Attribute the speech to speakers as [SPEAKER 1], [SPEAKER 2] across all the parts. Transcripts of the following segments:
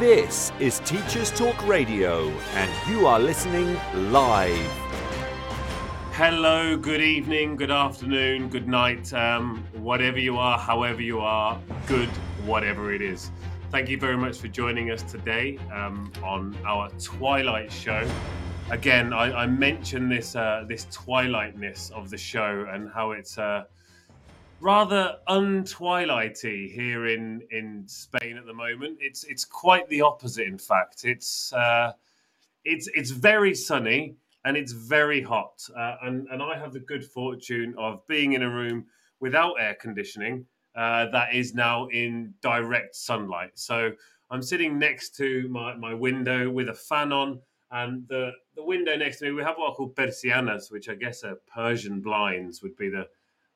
[SPEAKER 1] This is Teachers Talk Radio, and you are listening live.
[SPEAKER 2] Hello, good evening, good afternoon, good night, um, whatever you are, however you are, good, whatever it is. Thank you very much for joining us today um, on our Twilight show. Again, I, I mentioned this uh, this twilightness of the show and how it's uh, rather untwilighty here in in Spain at the moment. It's it's quite the opposite. In fact, it's uh, it's it's very sunny and it's very hot. Uh, and and I have the good fortune of being in a room without air conditioning uh, that is now in direct sunlight. So I'm sitting next to my, my window with a fan on. And the, the window next to me, we have what are called persianas, which I guess are Persian blinds, would be the,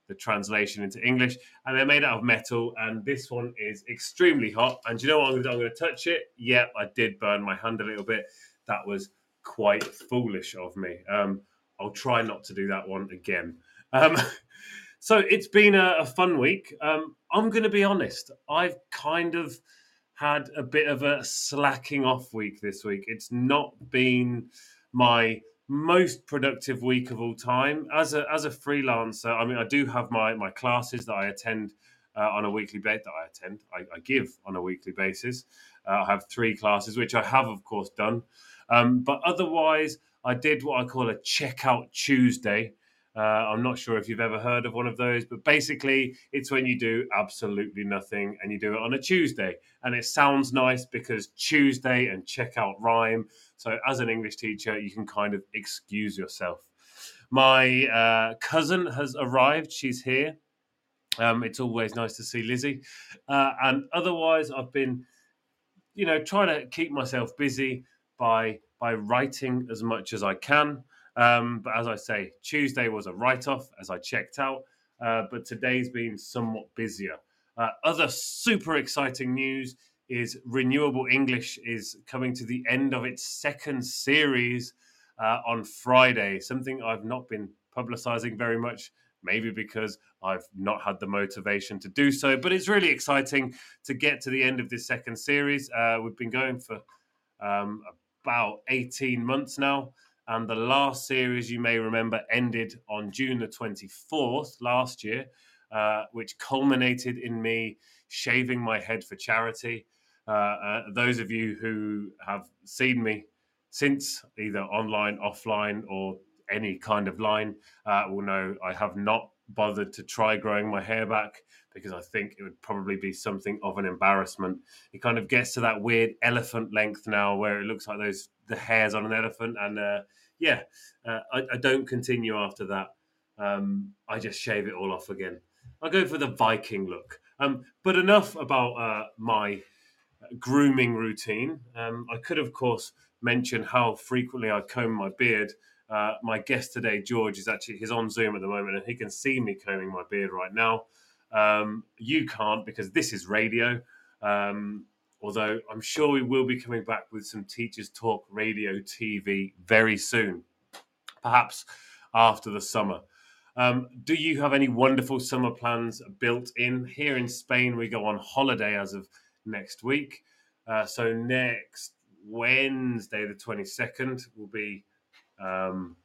[SPEAKER 2] the translation into English, and they're made out of metal. And this one is extremely hot. And you know what I'm going to do? I'm going to touch it. Yep, I did burn my hand a little bit. That was quite foolish of me. Um, I'll try not to do that one again. Um, so it's been a, a fun week. Um, I'm going to be honest. I've kind of had a bit of a slacking off week this week. It's not been my most productive week of all time as a as a freelancer. I mean, I do have my my classes that I attend uh, on a weekly basis. That I attend, I, I, give on a weekly basis. Uh, I have three classes, which I have, of course, done. Um, but otherwise, I did what I call a checkout Tuesday. Uh, I'm not sure if you've ever heard of one of those, but basically, it's when you do absolutely nothing and you do it on a Tuesday. And it sounds nice because Tuesday and checkout rhyme. So, as an English teacher, you can kind of excuse yourself. My uh, cousin has arrived. She's here. Um, it's always nice to see Lizzie. Uh, and otherwise, I've been, you know, trying to keep myself busy by by writing as much as I can. Um, but as I say, Tuesday was a write off as I checked out. Uh, but today's been somewhat busier. Uh, other super exciting news is Renewable English is coming to the end of its second series uh, on Friday. Something I've not been publicizing very much, maybe because I've not had the motivation to do so. But it's really exciting to get to the end of this second series. Uh, we've been going for um, about 18 months now. And the last series, you may remember, ended on June the 24th last year, uh, which culminated in me shaving my head for charity. Uh, uh, those of you who have seen me since, either online, offline, or any kind of line, uh, will know I have not bothered to try growing my hair back because I think it would probably be something of an embarrassment. It kind of gets to that weird elephant length now where it looks like those the hairs on an elephant, and uh, yeah, uh, I, I, don't continue after that. Um, I just shave it all off again. I go for the Viking look. Um, but enough about uh, my grooming routine. Um, I could, of course, mention how frequently I comb my beard. Uh, my guest today, George, is actually he's on Zoom at the moment, and he can see me combing my beard right now. Um, you can't because this is radio. Um, although I'm sure we will be coming back with some Teachers Talk radio TV very soon, perhaps after the summer. Um, do you have any wonderful summer plans built in? Here in Spain, we go on holiday as of next week. Uh, so next Wednesday, the 22nd, will be um,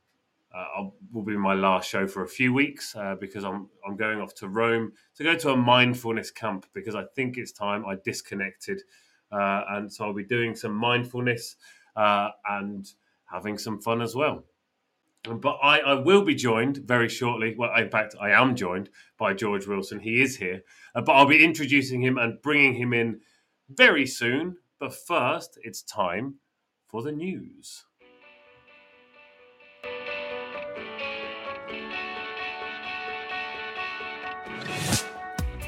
[SPEAKER 2] uh, will be my last show for a few weeks uh, because I'm I'm going off to Rome to go to a mindfulness camp because I think it's time I disconnected, uh, and so I'll be doing some mindfulness uh, and having some fun as well. But I, I will be joined very shortly. Well, in fact, I am joined by George Wilson. He is here, uh, but I'll be introducing him and bringing him in very soon. But first, it's time for the news.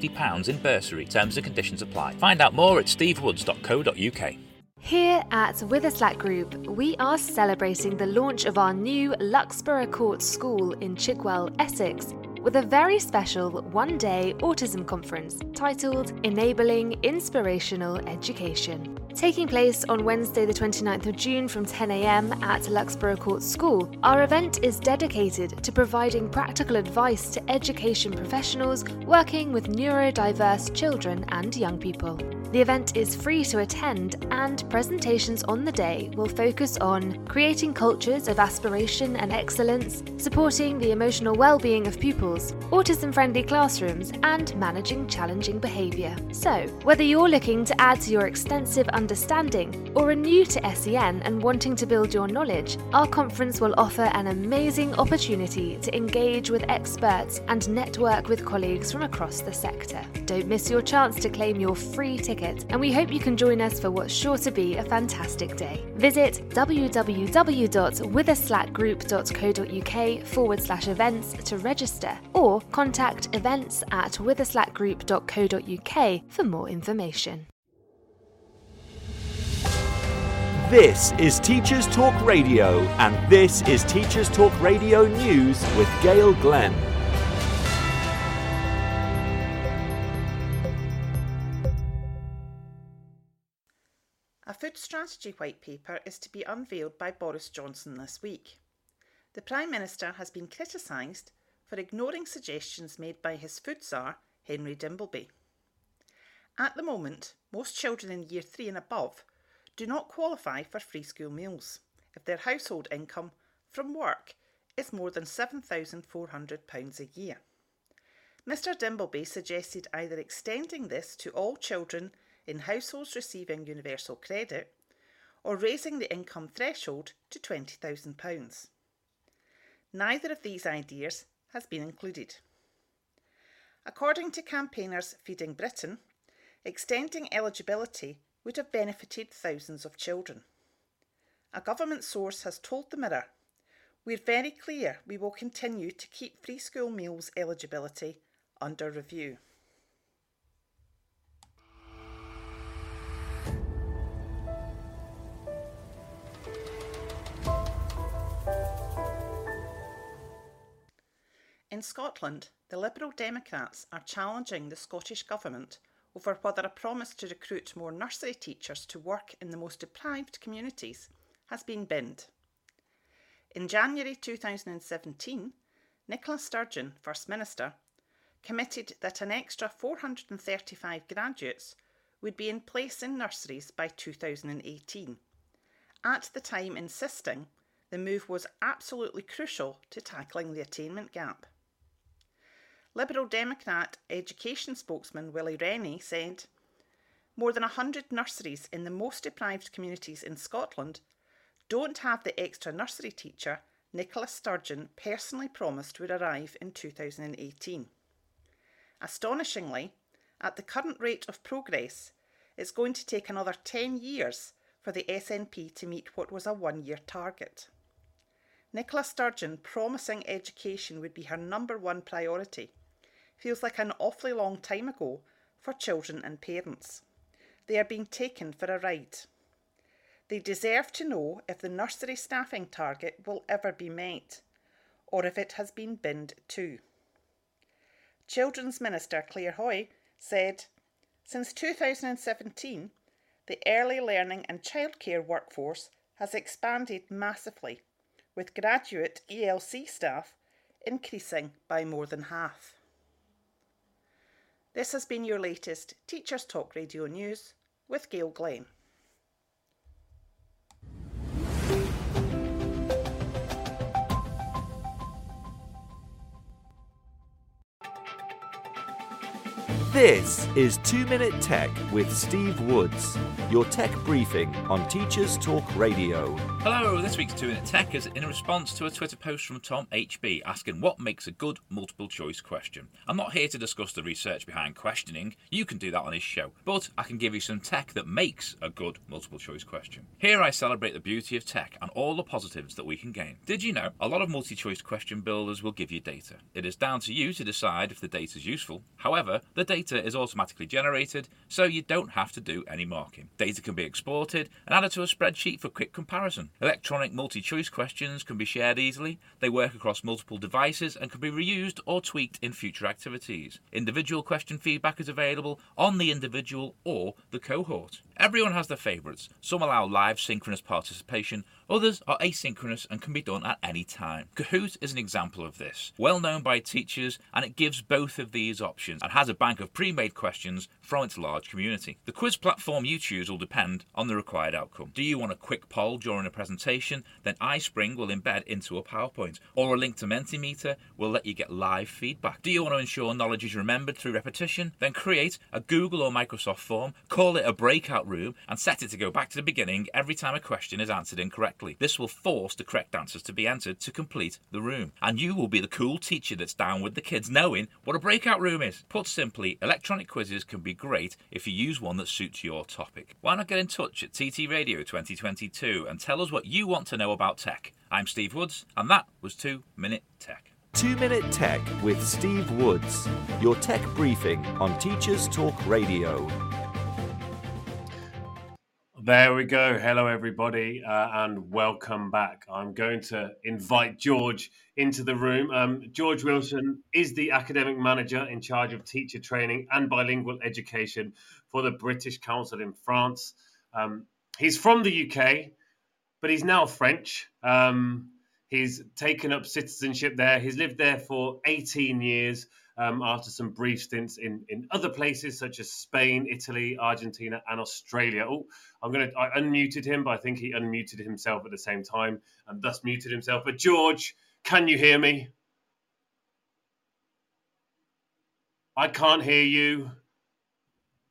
[SPEAKER 3] £60 in bursary. Terms and conditions apply. Find out more at stevewoods.co.uk.
[SPEAKER 4] Here at Witherslack Group, we are celebrating the launch of our new Luxborough Court School in Chigwell, Essex, with a very special one day autism conference titled Enabling Inspirational Education. Taking place on Wednesday, the 29th of June from 10am at Luxborough Court School, our event is dedicated to providing practical advice to education professionals working with neurodiverse children and young people. The event is free to attend, and presentations on the day will focus on creating cultures of aspiration and excellence, supporting the emotional well-being of pupils, autism-friendly classrooms, and managing challenging behaviour. So, whether you're looking to add to your extensive understanding or are new to SEN and wanting to build your knowledge, our conference will offer an amazing opportunity to engage with experts and network with colleagues from across the sector. Don't miss your chance to claim your free ticket ticket, and we hope you can join us for what's sure to be a fantastic day. Visit www.witherslackgroup.co.uk forward slash events to register, or contact events at witherslackgroup.co.uk for more information.
[SPEAKER 1] This is Teachers Talk Radio, and this is Teachers Talk Radio News with Gail Glenn.
[SPEAKER 5] A food strategy white paper is to be unveiled by Boris Johnson this week. The Prime Minister has been criticised for ignoring suggestions made by his food czar, Henry Dimbleby. At the moment, most children in year 3 and above do not qualify for free school meals if their household income from work is more than £7,400 a year. Mr Dimbleby suggested either extending this to all children in households receiving universal credit or raising the income threshold to £20,000. Neither of these ideas has been included. According to campaigners Feeding Britain, extending eligibility would have benefited thousands of children. A government source has told the Mirror, We're very clear we will continue to keep free school meals eligibility under review. In Scotland, the Liberal Democrats are challenging the Scottish Government over whether a promise to recruit more nursery teachers to work in the most deprived communities has been binned. In January 2017, Nicola Sturgeon, First Minister, committed that an extra 435 graduates would be in place in nurseries by 2018, at the time insisting the move was absolutely crucial to tackling the attainment gap. Liberal Democrat education spokesman Willie Rennie said, More than 100 nurseries in the most deprived communities in Scotland don't have the extra nursery teacher Nicola Sturgeon personally promised would arrive in 2018. Astonishingly, at the current rate of progress, it's going to take another 10 years for the SNP to meet what was a one year target. Nicola Sturgeon promising education would be her number one priority feels like an awfully long time ago for children and parents. They are being taken for a ride. They deserve to know if the nursery staffing target will ever be met, or if it has been binned too. Children's Minister Clare Haughey said, Since 2017, the early learning and childcare workforce has expanded massively, with graduate ELC staff increasing by more than half. This has been your latest Teachers Talk Radio News with Gail Glenn.
[SPEAKER 1] This is 2 Minute Tech with Steve Woods, your tech briefing on Teachers Talk Radio.
[SPEAKER 3] Hello, this week's 2 Minute Tech is in response to a Twitter post from Tom HB asking what makes a good multiple choice question. I'm not here to discuss the research behind questioning, you can do that on his show, but I can give you some tech that makes a good multiple choice question. Here I celebrate the beauty of tech and all the positives that we can gain. Did you know a lot of multi choice question builders will give you data? It is down to you to decide if the data is useful. However, the data data is automatically generated, so you don't have to do any marking. Data can be exported and added to a spreadsheet for quick comparison. Electronic multi choice questions can be shared easily, they work across multiple devices and can be reused or tweaked in future activities. Individual question feedback is available on the individual or the cohort. Everyone has their favourites. Some allow live synchronous participation, others are asynchronous and can be done at any time. Kahoot is an example of this, well known by teachers, and it gives both of these options and has a bank of pre made questions from its large community. The quiz platform you choose will depend on the required outcome. Do you want a quick poll during a presentation? Then iSpring will embed into a PowerPoint, or a link to Mentimeter will let you get live feedback. Do you want to ensure knowledge is remembered through repetition? Then create a Google or Microsoft form, call it a breakout room, and set it to go back to the beginning every time a question is answered incorrectly. This will force the correct answers to be entered to complete the room. And you will be the cool teacher that's down with the kids knowing what a breakout room is. Put simply, electronic quizzes can be great if you use one that suits your topic. Why not get in touch at TT Radio 2022 and tell us what you want to know about tech? I'm Steve Woods, and that was 2 Minute Tech.
[SPEAKER 1] 2 Minute Tech with Steve Woods, your tech briefing on Teachers Talk Radio.
[SPEAKER 2] There we go. Hello, everybody, uh, and welcome back. I'm going to invite George into the room. Um, George Wilson is the academic manager in charge of teacher training and bilingual education for the British Council in France. Um, he's from the UK, but he's now French. Um, he's taken up citizenship there. He's lived there for 18 years um, after some brief stints in, in other places such as Spain, Italy, Argentina, and Australia. Oh, I'm going to, I unmuted him, but I think he unmuted himself at the same time and thus muted himself. But George, can you hear me? I can't hear you.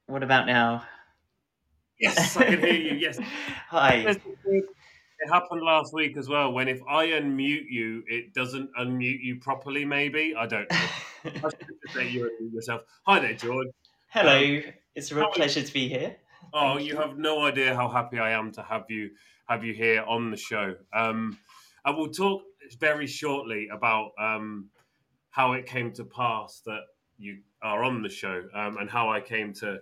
[SPEAKER 6] What about now?
[SPEAKER 2] Yes, I can hear you. Yes.
[SPEAKER 6] Hi.
[SPEAKER 2] It happened last week as well. When if I unmute you, it doesn't unmute you properly. Maybe I don't know. I should say you unmute yourself. Hi there, George.
[SPEAKER 6] Hello. Um, it's a real pleasure to be here.
[SPEAKER 2] Oh, you, you have no idea how happy I am to have you have you here on the show. Um, I will talk very shortly about um, how it came to pass that you are on the show um, and how I came to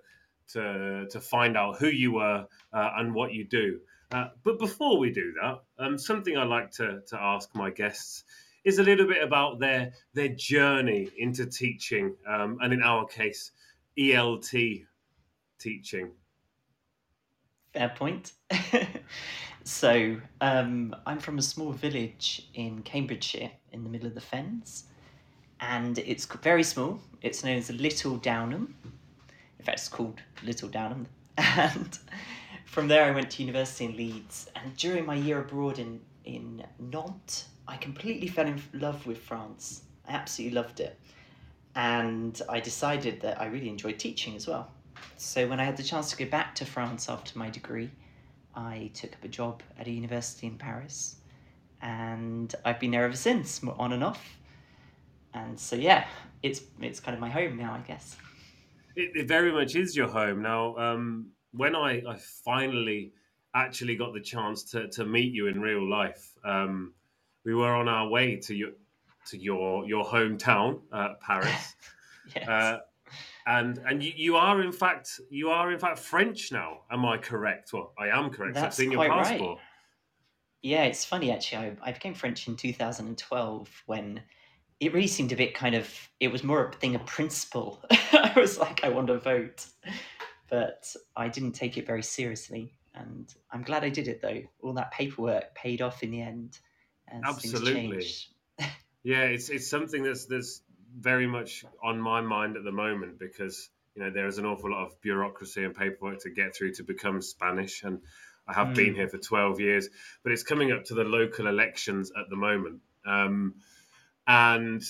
[SPEAKER 2] to to find out who you were uh, and what you do. Uh, but before we do that, um, something I like to, to ask my guests is a little bit about their their journey into teaching, um, and in our case, ELT teaching.
[SPEAKER 6] Fair point. so um, I'm from a small village in Cambridgeshire, in the middle of the Fens, and it's very small. It's known as Little Downham. In fact, it's called Little Downham, and from there, I went to university in Leeds, and during my year abroad in, in Nantes, I completely fell in love with France. I absolutely loved it. And I decided that I really enjoyed teaching as well. So when I had the chance to go back to France after my degree, I took up a job at a university in Paris. And I've been there ever since, on and off. And so, yeah, it's, it's kind of my home now, I guess.
[SPEAKER 2] It, it very much is your home. Now, um, when I, I finally actually got the chance to, to meet you in real life, um, we were on our way to your to your your hometown, uh, Paris.
[SPEAKER 6] Yes.
[SPEAKER 2] Uh, and and you, you are in fact you are in fact French now. Am I correct? Well, I am correct.
[SPEAKER 6] That's
[SPEAKER 2] I've seen your
[SPEAKER 6] quite right.
[SPEAKER 2] passport.
[SPEAKER 6] Yeah, it's funny actually. I, I became French in 2012 when it really seemed a bit kind of, it was more a thing of principle. I was like, I want to vote. But I didn't take it very seriously. And I'm glad I did it though. All that paperwork paid off in the end. And things
[SPEAKER 2] Absolutely.
[SPEAKER 6] changed.
[SPEAKER 2] Yeah, it's it's something that's that's very much on my mind at the moment because you know there is an awful lot of bureaucracy and paperwork to get through to become Spanish, and I have been
[SPEAKER 6] Mm.
[SPEAKER 2] here for twelve years, but it's coming up to the local elections at the moment, um, and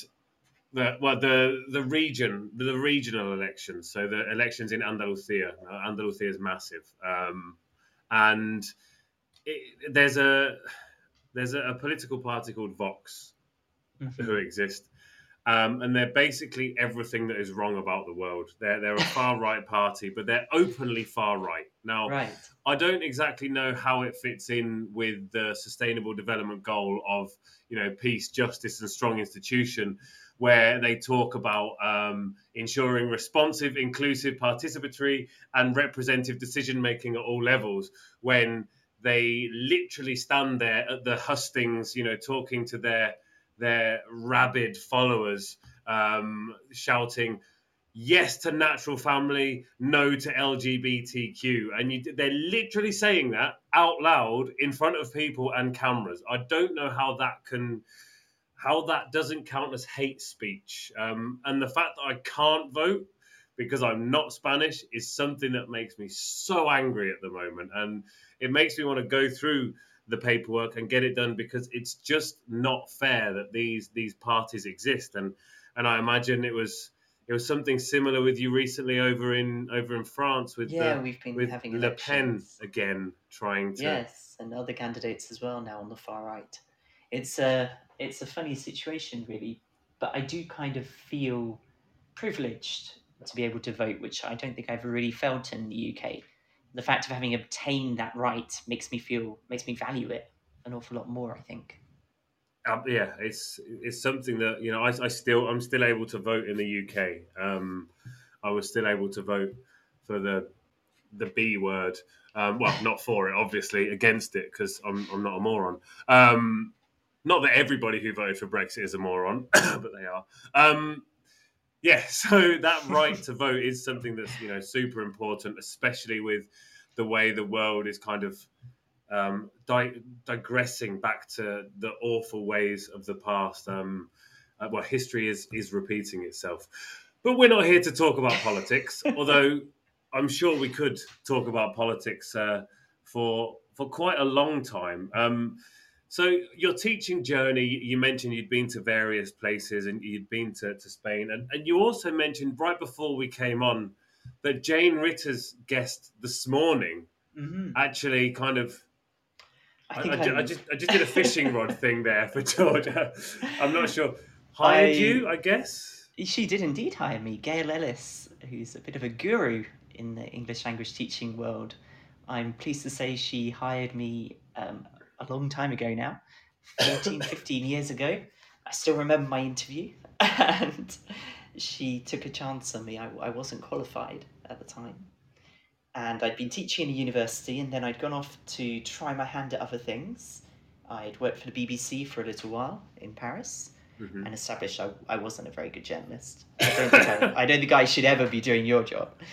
[SPEAKER 2] the well the the region the regional elections, so the elections in Andalusia. Andalusia is massive, um, and it, there's a there's a, a political party called Vox
[SPEAKER 6] Mhm.
[SPEAKER 2] who exist. Um, and they're basically everything that is wrong about the world. They're they're a far right party, but they're openly far right. Now,
[SPEAKER 6] Right.
[SPEAKER 2] I don't exactly know how it fits in with the sustainable development goal of you know peace, justice, and strong institution, where they talk about um, ensuring responsive, inclusive, participatory, and representative decision making at all levels. When they literally stand there at the hustings, you know, talking to their their rabid followers, um, shouting yes to natural family, no to LGBTQ. And you, they're literally saying that out loud in front of people and cameras. I don't know how that can, how that doesn't count as hate speech. Um, and the fact that I can't vote because I'm not Spanish is something that makes me so angry at the moment. And it makes me want to go through the paperwork and get it done because it's just not fair that these these parties exist and and I imagine it was it was something similar with you recently over in over in France with
[SPEAKER 6] Yeah,
[SPEAKER 2] the,
[SPEAKER 6] we've been
[SPEAKER 2] with
[SPEAKER 6] having
[SPEAKER 2] Le Pen again trying to
[SPEAKER 6] Yes, and other candidates as well now on the far right. It's a it's a funny situation really, but I do kind of feel privileged to be able to vote, which I don't think I've really felt in the UK. The fact of having obtained that right makes me feel makes me value it an awful lot more. I think.
[SPEAKER 2] Um, yeah, it's it's something that you know I, I still I'm still able to vote in the UK. Um, I was still able to vote for the the B word. Um, well, not for it, obviously, against it because I'm I'm not a moron. Um, not that everybody who voted for Brexit is a moron, but they are. Um, yeah, so that right to vote is something that's you know super important, especially with the way the world is kind of um, di- digressing back to the awful ways of the past. Um, uh, well, history is is repeating itself, but we're not here to talk about politics. although I'm sure we could talk about politics uh, for for quite a long time. Um, so your teaching journey, you mentioned you'd been to various places and you'd been to, to Spain, and, and you also mentioned right before we came on that Jane Ritter's guest this morning
[SPEAKER 6] Mm-hmm.
[SPEAKER 2] actually kind of
[SPEAKER 6] I
[SPEAKER 2] I,
[SPEAKER 6] think
[SPEAKER 2] I I just I just did a fishing rod thing there for Georgia. I'm not sure. Hired you, I guess.
[SPEAKER 6] She did indeed hire me, Gail Ellis, who's a bit of a guru in the English language teaching world. I'm pleased to say she hired me um, a long time ago now, 14, 15 years ago. I still remember my interview, and she took a chance on me. I, I wasn't qualified at the time. And I'd been teaching in a university, and then I'd gone off to try my hand at other things. I'd worked for the BBC for a little while in Paris
[SPEAKER 2] Mhm.
[SPEAKER 6] and established I, I wasn't a very good journalist. I don't think I, I don't think I should ever be doing your job.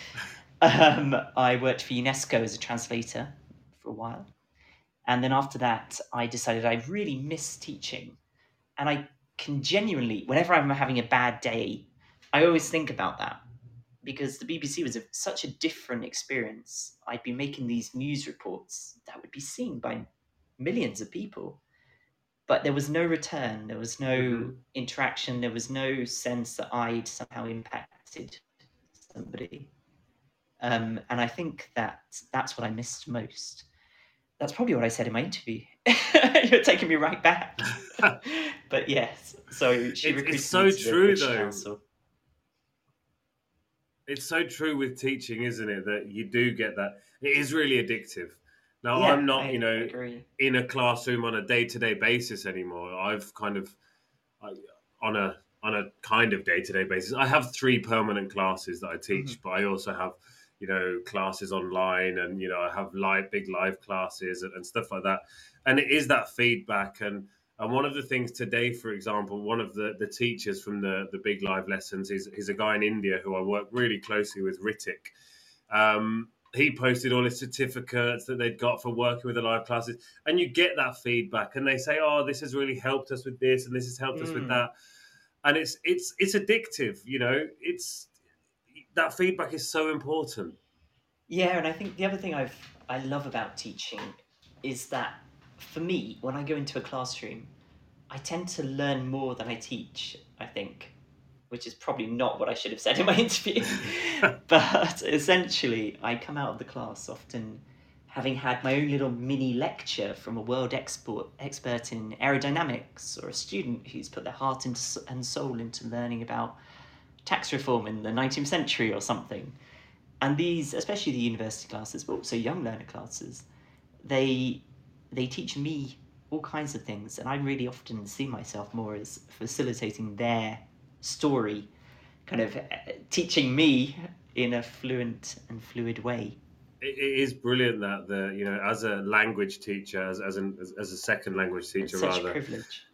[SPEAKER 6] Um, I worked for UNESCO as a translator for a while, and then after that, I decided I really miss teaching, and I can genuinely, whenever I'm having a bad day, I always think about that. Because the BBC was a, such a different experience. I'd be making these news reports that would be seen by millions of people. But there was no return. There was no
[SPEAKER 2] Mhm.
[SPEAKER 6] interaction. There was no sense that i'd somehow impacted somebody. Um, and i think that that's what i missed most that's probably what i said in my interview you're taking me right back but yes so she
[SPEAKER 2] It's-
[SPEAKER 6] recruited
[SPEAKER 2] it's so
[SPEAKER 6] me to the
[SPEAKER 2] true, though.
[SPEAKER 6] Council.
[SPEAKER 2] It's so true with teaching, isn't it? That you do get that. It is really addictive. Now
[SPEAKER 6] Yeah,
[SPEAKER 2] I'm not,
[SPEAKER 6] I
[SPEAKER 2] you know,
[SPEAKER 6] agree.
[SPEAKER 2] in a classroom on a day-to-day basis anymore. I've kind of I, on a on a kind of day to day basis. I have three permanent classes that I teach, mm-hmm. but I also have you know classes online and you know I have live big live classes and, and stuff like that. And it is that feedback and and one of the things today, for example, one of the, the teachers from the, the big live lessons is, is a guy in India who I work really closely with, Ritik. Um, he posted all his certificates that they'd got for working with the live classes, and you get that feedback, and they say, "Oh, this has really helped us with this, and this has helped mm. us with mm. that," and it's it's it's addictive. You know, it's that feedback is so important.
[SPEAKER 6] Yeah, and I think the other thing I've I love about teaching is that for me, when I go into a classroom, I tend to learn more than I teach. I think which is probably not what I should have said in my interview. but essentially, I come out of the class often having had my own little mini lecture from a world export, expert in aerodynamics or a student who's put their heart and soul into learning about tax reform in the 19th century or something. And these, especially the university classes, but also young learner classes, they they teach me all kinds of things, and I really often see myself more as facilitating their story, kind of uh, teaching me in a fluent and fluid way.
[SPEAKER 2] It is brilliant that the you know as a language teacher, as as, an, as, a second language teacher,
[SPEAKER 6] it's
[SPEAKER 2] rather
[SPEAKER 6] privilege.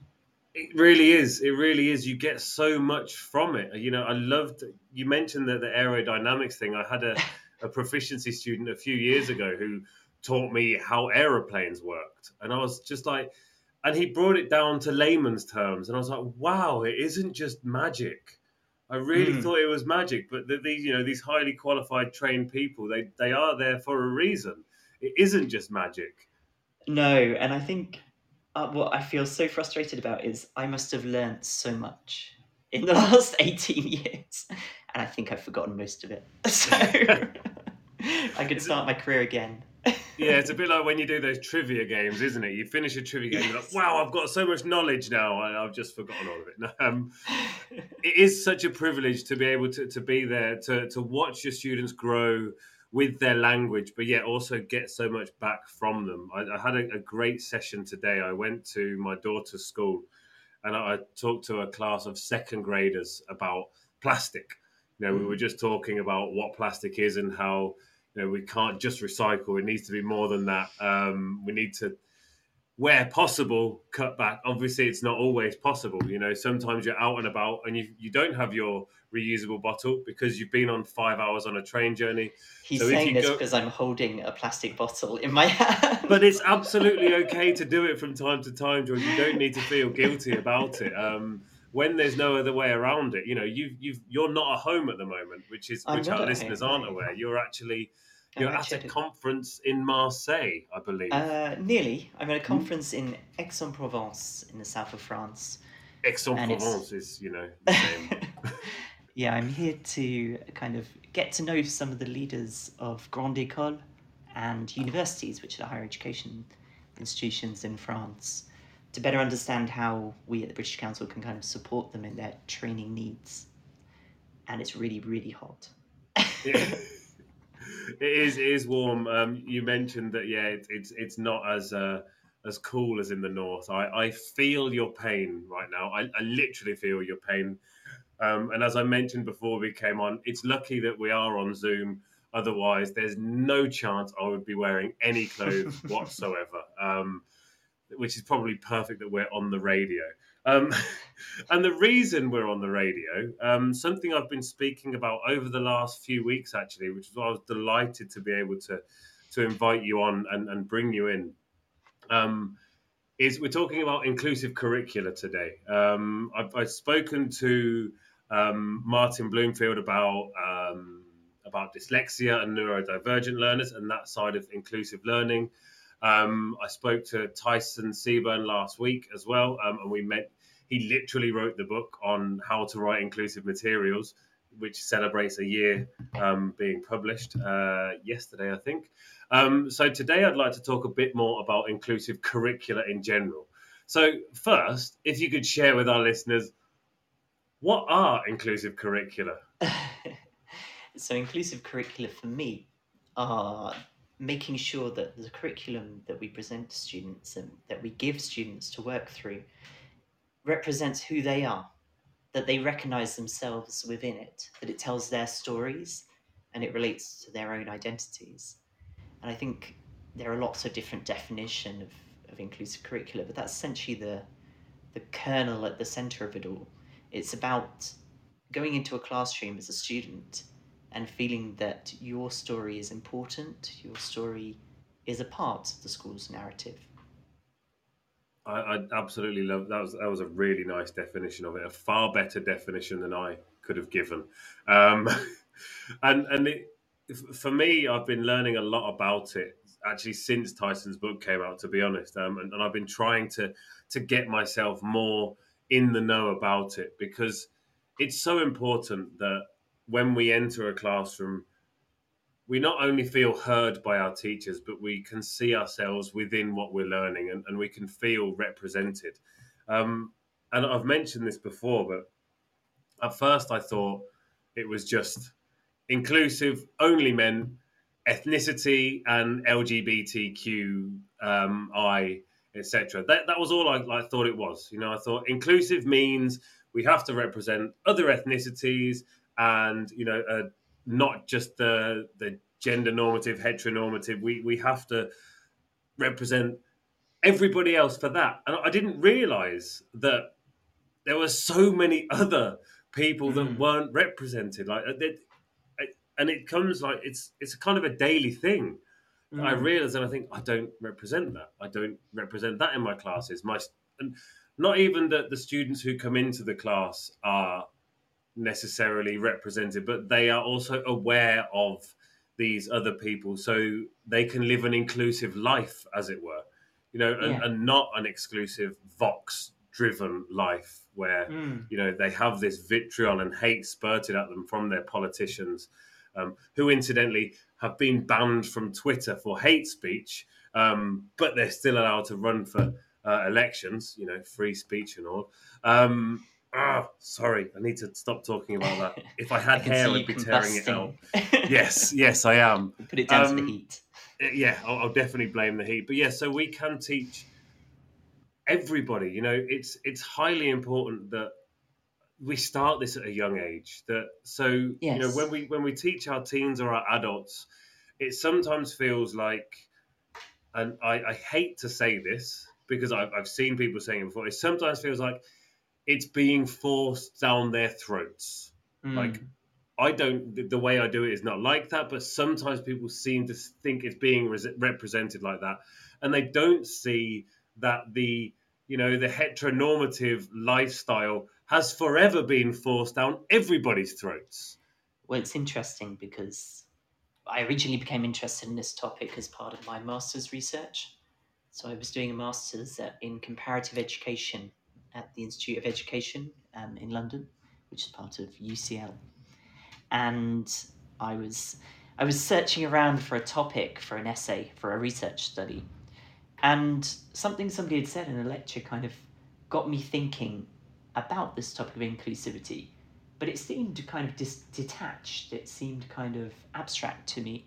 [SPEAKER 2] It really is. It really is. You get so much from it. You know, I loved. You mentioned that the aerodynamics thing. I had a, a proficiency student a few years ago who taught me how aeroplanes worked, and I was just like, and he brought it down to layman's terms, and I was like, wow, it isn't just magic. I really mm. thought it was magic, but the, these, you know, these highly qualified, trained people, they they are there for a reason. It isn't just magic.
[SPEAKER 6] No, and I think uh, what I feel so frustrated about is I must have learned so much in the last 18 years, and I think I've forgotten most of it. So I could start my career again
[SPEAKER 2] yeah, it's a bit like when you do those trivia games, isn't it? You finish a trivia game, you're like, wow, I've got so much knowledge now, I've just forgotten all of it. Um, it is such a privilege to be able to, to be there, to, to watch your students grow with their language, but yet also get so much back from them. I, I had a, a, great session today. I went to my daughter's school and I, I talked to a class of second graders about plastic. You know, we were mm. just talking about what plastic is and how you know, we can't just recycle. It needs to be more than that. Um, we need to, where possible, cut back. Obviously, it's not always possible. You know, sometimes you're out and about and you, you don't have your reusable bottle because you've been on five hours on a train journey.
[SPEAKER 6] He's so saying this go... because I'm holding a plastic bottle in my hand.
[SPEAKER 2] But it's absolutely okay to do it from time to time, George. You don't need to feel guilty about it. Um, when there's no other way around it, you know, you you you're not at home at the moment, which is which our listeners home, aren't aware. You're actually you're at a conference in Marseille, I believe.
[SPEAKER 6] Uh, nearly. I'm at a hmm? conference in Aix-en-Provence in the south of France.
[SPEAKER 2] Aix-en-Provence is, you know,
[SPEAKER 6] yeah, I'm here to kind of get to know some of the leaders of Grande École and universities, which are higher education institutions in France, to better understand how we at the British Council can kind of support them in their training needs. And it's really, really hot.
[SPEAKER 2] Yeah it is it is warm. Um, you mentioned that yeah, it, it's it's not as uh, as cool as in the north. I, I feel your pain right now. I, I literally feel your pain. Um, and as I mentioned before we came on, it's lucky that we are on Zoom. Otherwise, there's no chance I would be wearing any clothes whatsoever. Um, which is probably perfect that we're on the radio. Um, and the reason we're on the radio, um, something I've been speaking about over the last few weeks, actually, which is why I was delighted to be able to to invite you on and, and bring you in. Um, is we're talking about inclusive curricula today. Um, I've, I've, spoken to um, Martin Bloomfield about um, about dyslexia and neurodivergent learners and that side of inclusive learning. Um, I spoke to Tyson Seburn last week as well, um, and we met. He literally wrote the book on how to write inclusive materials, which celebrates a year um, being published uh, yesterday, I think. Um, so today, I'd like to talk a bit more about inclusive curricula in general. So first, if you could share with our listeners, what are inclusive curricula?
[SPEAKER 6] so inclusive curricula for me are making sure that the curriculum that we present to students and that we give students to work through represents who they are that they recognize themselves within it, that it tells their stories and it relates to their own identities. And I think there are lots of different definition of, of inclusive curricula, but that's essentially the the kernel at the center of it all. It's about going into a classroom as a student and feeling that your story is important, your story is a part of the school's narrative.
[SPEAKER 2] I, I, absolutely love that. Was that was a really nice definition of it. A far better definition than I could have given. Um, and and it, for me, I've been learning a lot about it actually since Tyson's book came out. To be honest, um, and, and I've been trying to to get myself more in the know about it because it's so important that when we enter a classroom we not only feel heard by our teachers, but we can see ourselves within what we're learning and, and we can feel represented. Um, and I've mentioned this before, but at first I thought it was just inclusive, only men, ethnicity, and LGBTQI, um, etc. That, that was all I, I thought it was. You know, I thought inclusive means we have to represent other ethnicities and, you know, uh, not just the the gender normative, heteronormative. We we have to represent everybody else for that. And I didn't realize that there were so many other people mm. that weren't represented. Like, it, and it comes like it's it's kind of a daily thing. Mm. I realize and I think I don't represent that. I don't represent that in my classes. My and not even that the students who come into the class are necessarily represented, but they are also aware of these other people so they can live an inclusive life, as it were, you know, and, yeah. and not an exclusive Vox driven life where, mm. you know, they have this vitriol and hate spurted at them from their politicians, um, who incidentally have been banned from Twitter for hate speech, um, but they're still allowed to run for uh, elections, you know, free speech and all. Um, Ah, sorry, I need to stop talking about that. If I had I hair, I'd be tearing it out. yes, yes, I am.
[SPEAKER 6] Put it down um, to the um, heat.
[SPEAKER 2] Uh, yeah, I'll, I'll, definitely blame the heat. But yeah, so we can teach everybody. You know, it's it's highly important that we start this at a young age. That so yes. you know when we when we teach our teens or our adults, it sometimes feels like, and I, I hate to say this because I've, I've seen people saying it before. It sometimes feels like it's being forced down their throats. Mm. Like I don't. The way I do it is not like that, but sometimes people seem to think it's being re- represented like that, and they don't see that the you know the heteronormative lifestyle has forever been forced down everybody's throats.
[SPEAKER 6] Well, it's interesting because I originally became interested in this topic as part of my master's research. So I was doing a master's in comparative education at the Institute of Education um, in London, which is part of UCL. And I was I was searching around for a topic for an essay for a research study, and something somebody had said in a lecture kind of got me thinking about this topic of inclusivity. But it seemed kind of dis- detached. It seemed kind of abstract to me,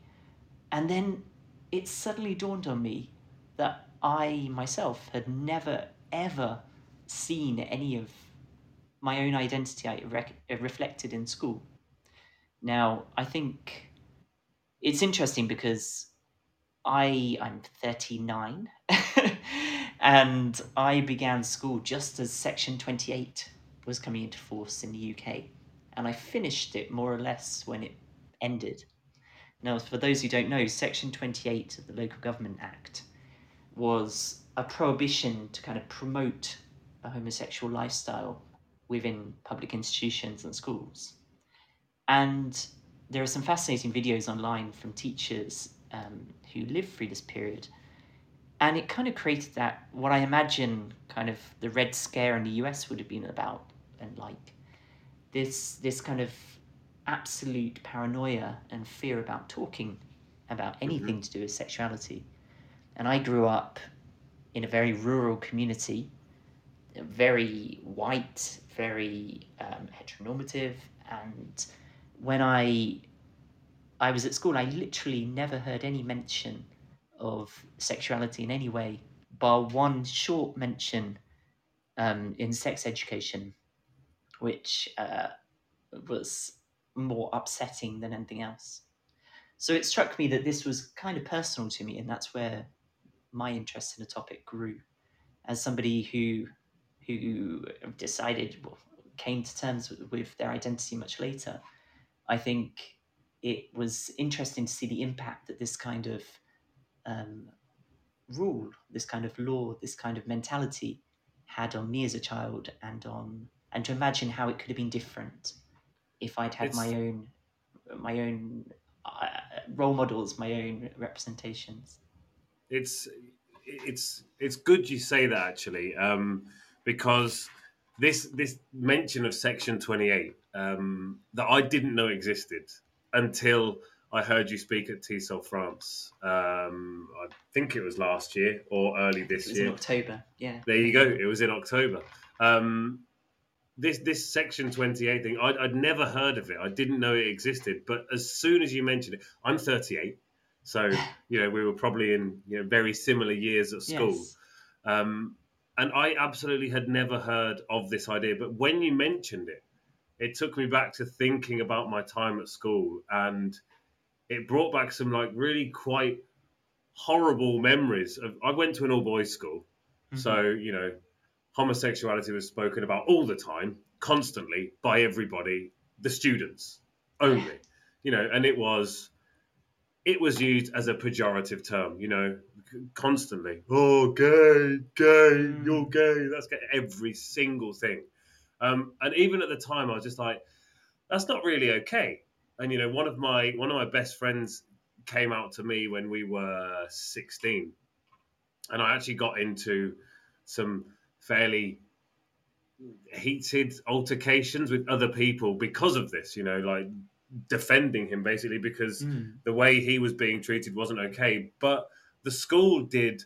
[SPEAKER 6] and then it suddenly dawned on me that I myself had never ever seen any of my own identity I rec- uh, reflected in school. Now, I think it's interesting because I I'm 39 and I began school just as section 28 was coming into force in the UK and I finished it more or less when it ended. Now, for those who don't know, section 28 of the Local Government Act was a prohibition to kind of promote a homosexual lifestyle within public institutions and schools. And there are some fascinating videos online from teachers um, who lived through this period. And it kind of created that, what I imagine kind of the Red Scare in the US would have been about and like. This, this kind of absolute paranoia and fear about talking about mm-hmm. anything mm-hmm. to do with sexuality. And I grew up in a very rural community very white, very um, heteronormative, and when I I was at school, I literally never heard any mention of sexuality in any way, bar one short mention um, in sex education which uh, was more upsetting than anything else. So it struck me that this was kind of personal to me, and that's where my interest in the topic grew. As somebody who who decided well, came to terms with, their identity much later, I think it was interesting to see the impact that this kind of um, rule, this kind of law, this kind of mentality had on me as a child, and on and to imagine how it could have been different if I'd had it's... my own my own uh, role models, my own representations.
[SPEAKER 2] It's it's it's good you say that actually, um, because this this mention of Section Twenty Eight um, that I didn't know existed until I heard you speak at TESOL France. Um, I think it was last year or early this year.
[SPEAKER 6] in October. Yeah.
[SPEAKER 2] There you go. It was in October. Um, this this section 28 thing I'd, I'd, never heard of it i didn't know it existed but as soon as you mentioned it i'm 38 so you know we were probably in you know very similar years at school yes. um, and i absolutely had never heard of this idea but when you mentioned it it took me back to thinking about my time at school and it brought back some like really quite horrible memories of i went to an all boys school. Mm-hmm. so you know homosexuality was spoken about all the time, constantly by everybody, the students only, you know, and it was it was used as a pejorative term, you know, constantly. Oh, gay, gay, mm. you're gay. That's gay. every single thing. Um, and even at the time, I was just like, that's not really okay. And you know, one of my one of my best friends came out to me when we were 16, and I actually got into some fairly heated altercations with other people because of this, you know, like defending him basically because mm. the way he was being treated wasn't okay. But the school did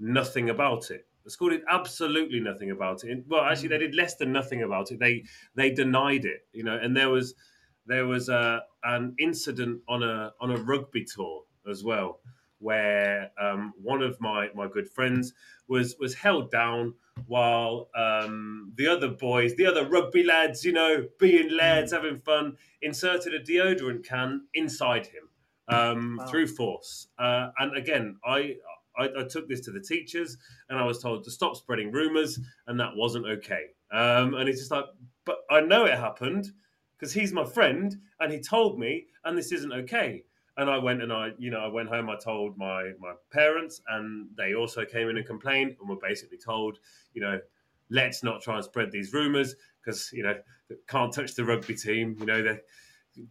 [SPEAKER 2] nothing about it. The school did absolutely nothing about it. Well, actually, they hmm. did less than nothing about it. They they denied it, you know. And there was there was a an incident on a on a rugby tour as well, where um, one of my my good friends was was held down while um, the other boys, the other rugby lads, you know, being lads, mm. having fun, inserted a deodorant can inside him um, wow. through force. Uh, and again, I, I, I took this to the teachers, and I was told to stop spreading rumours, and that wasn't okay. Um, and it's just like, but I know it happened because he's my friend, and he told me, and this isn't okay and I went and I, you know, I went home. I told my my parents, and they also came in and complained, and were basically told, you know, let's not try and spread these rumours because you know can't touch the rugby team. You know, the,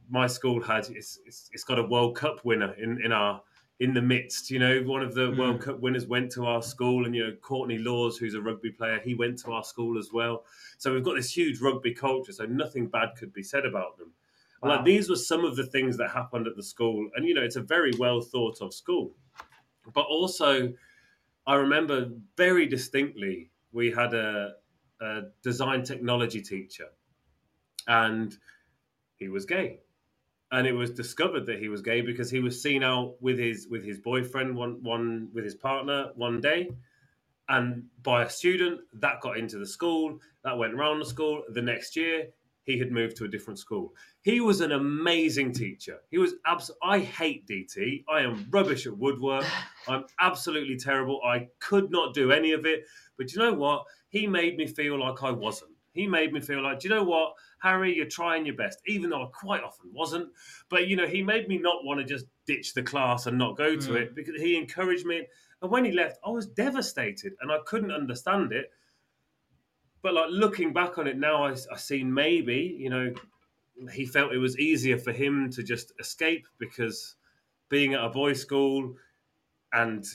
[SPEAKER 2] my school had it's, it's, it's got a World Cup winner in in our in the midst. You know, one of the mm. World Cup winners went to our school, and you know, Courtney Lawes, who's a rugby player, he went to our school as well. So we've got this huge rugby culture. So nothing bad could be said about them. Wow. Like these were some of the things that happened at the school, and you know, it's a very well thought of school. But also, I remember very distinctly we had a, a design technology teacher, and he was gay and it was discovered that he was gay because he was seen out with his with his boyfriend one one with his partner one day and by a student that got into the school that went around the school the next year he had moved to a different school. He was an amazing teacher. He was abs- I hate DT. I am rubbish at woodwork. I'm absolutely terrible. I could not do any of it. But you know what? He made me feel like I wasn't. He made me feel like, do you know what, Harry, you're trying your best, even though I quite often wasn't. But you know, he made me not want to just ditch the class and not go to mm. it because he encouraged me. And when he left, I was devastated and I couldn't understand it but like looking back on it now, I, I see maybe you know he felt it was easier for him to just escape because being at a boys' school and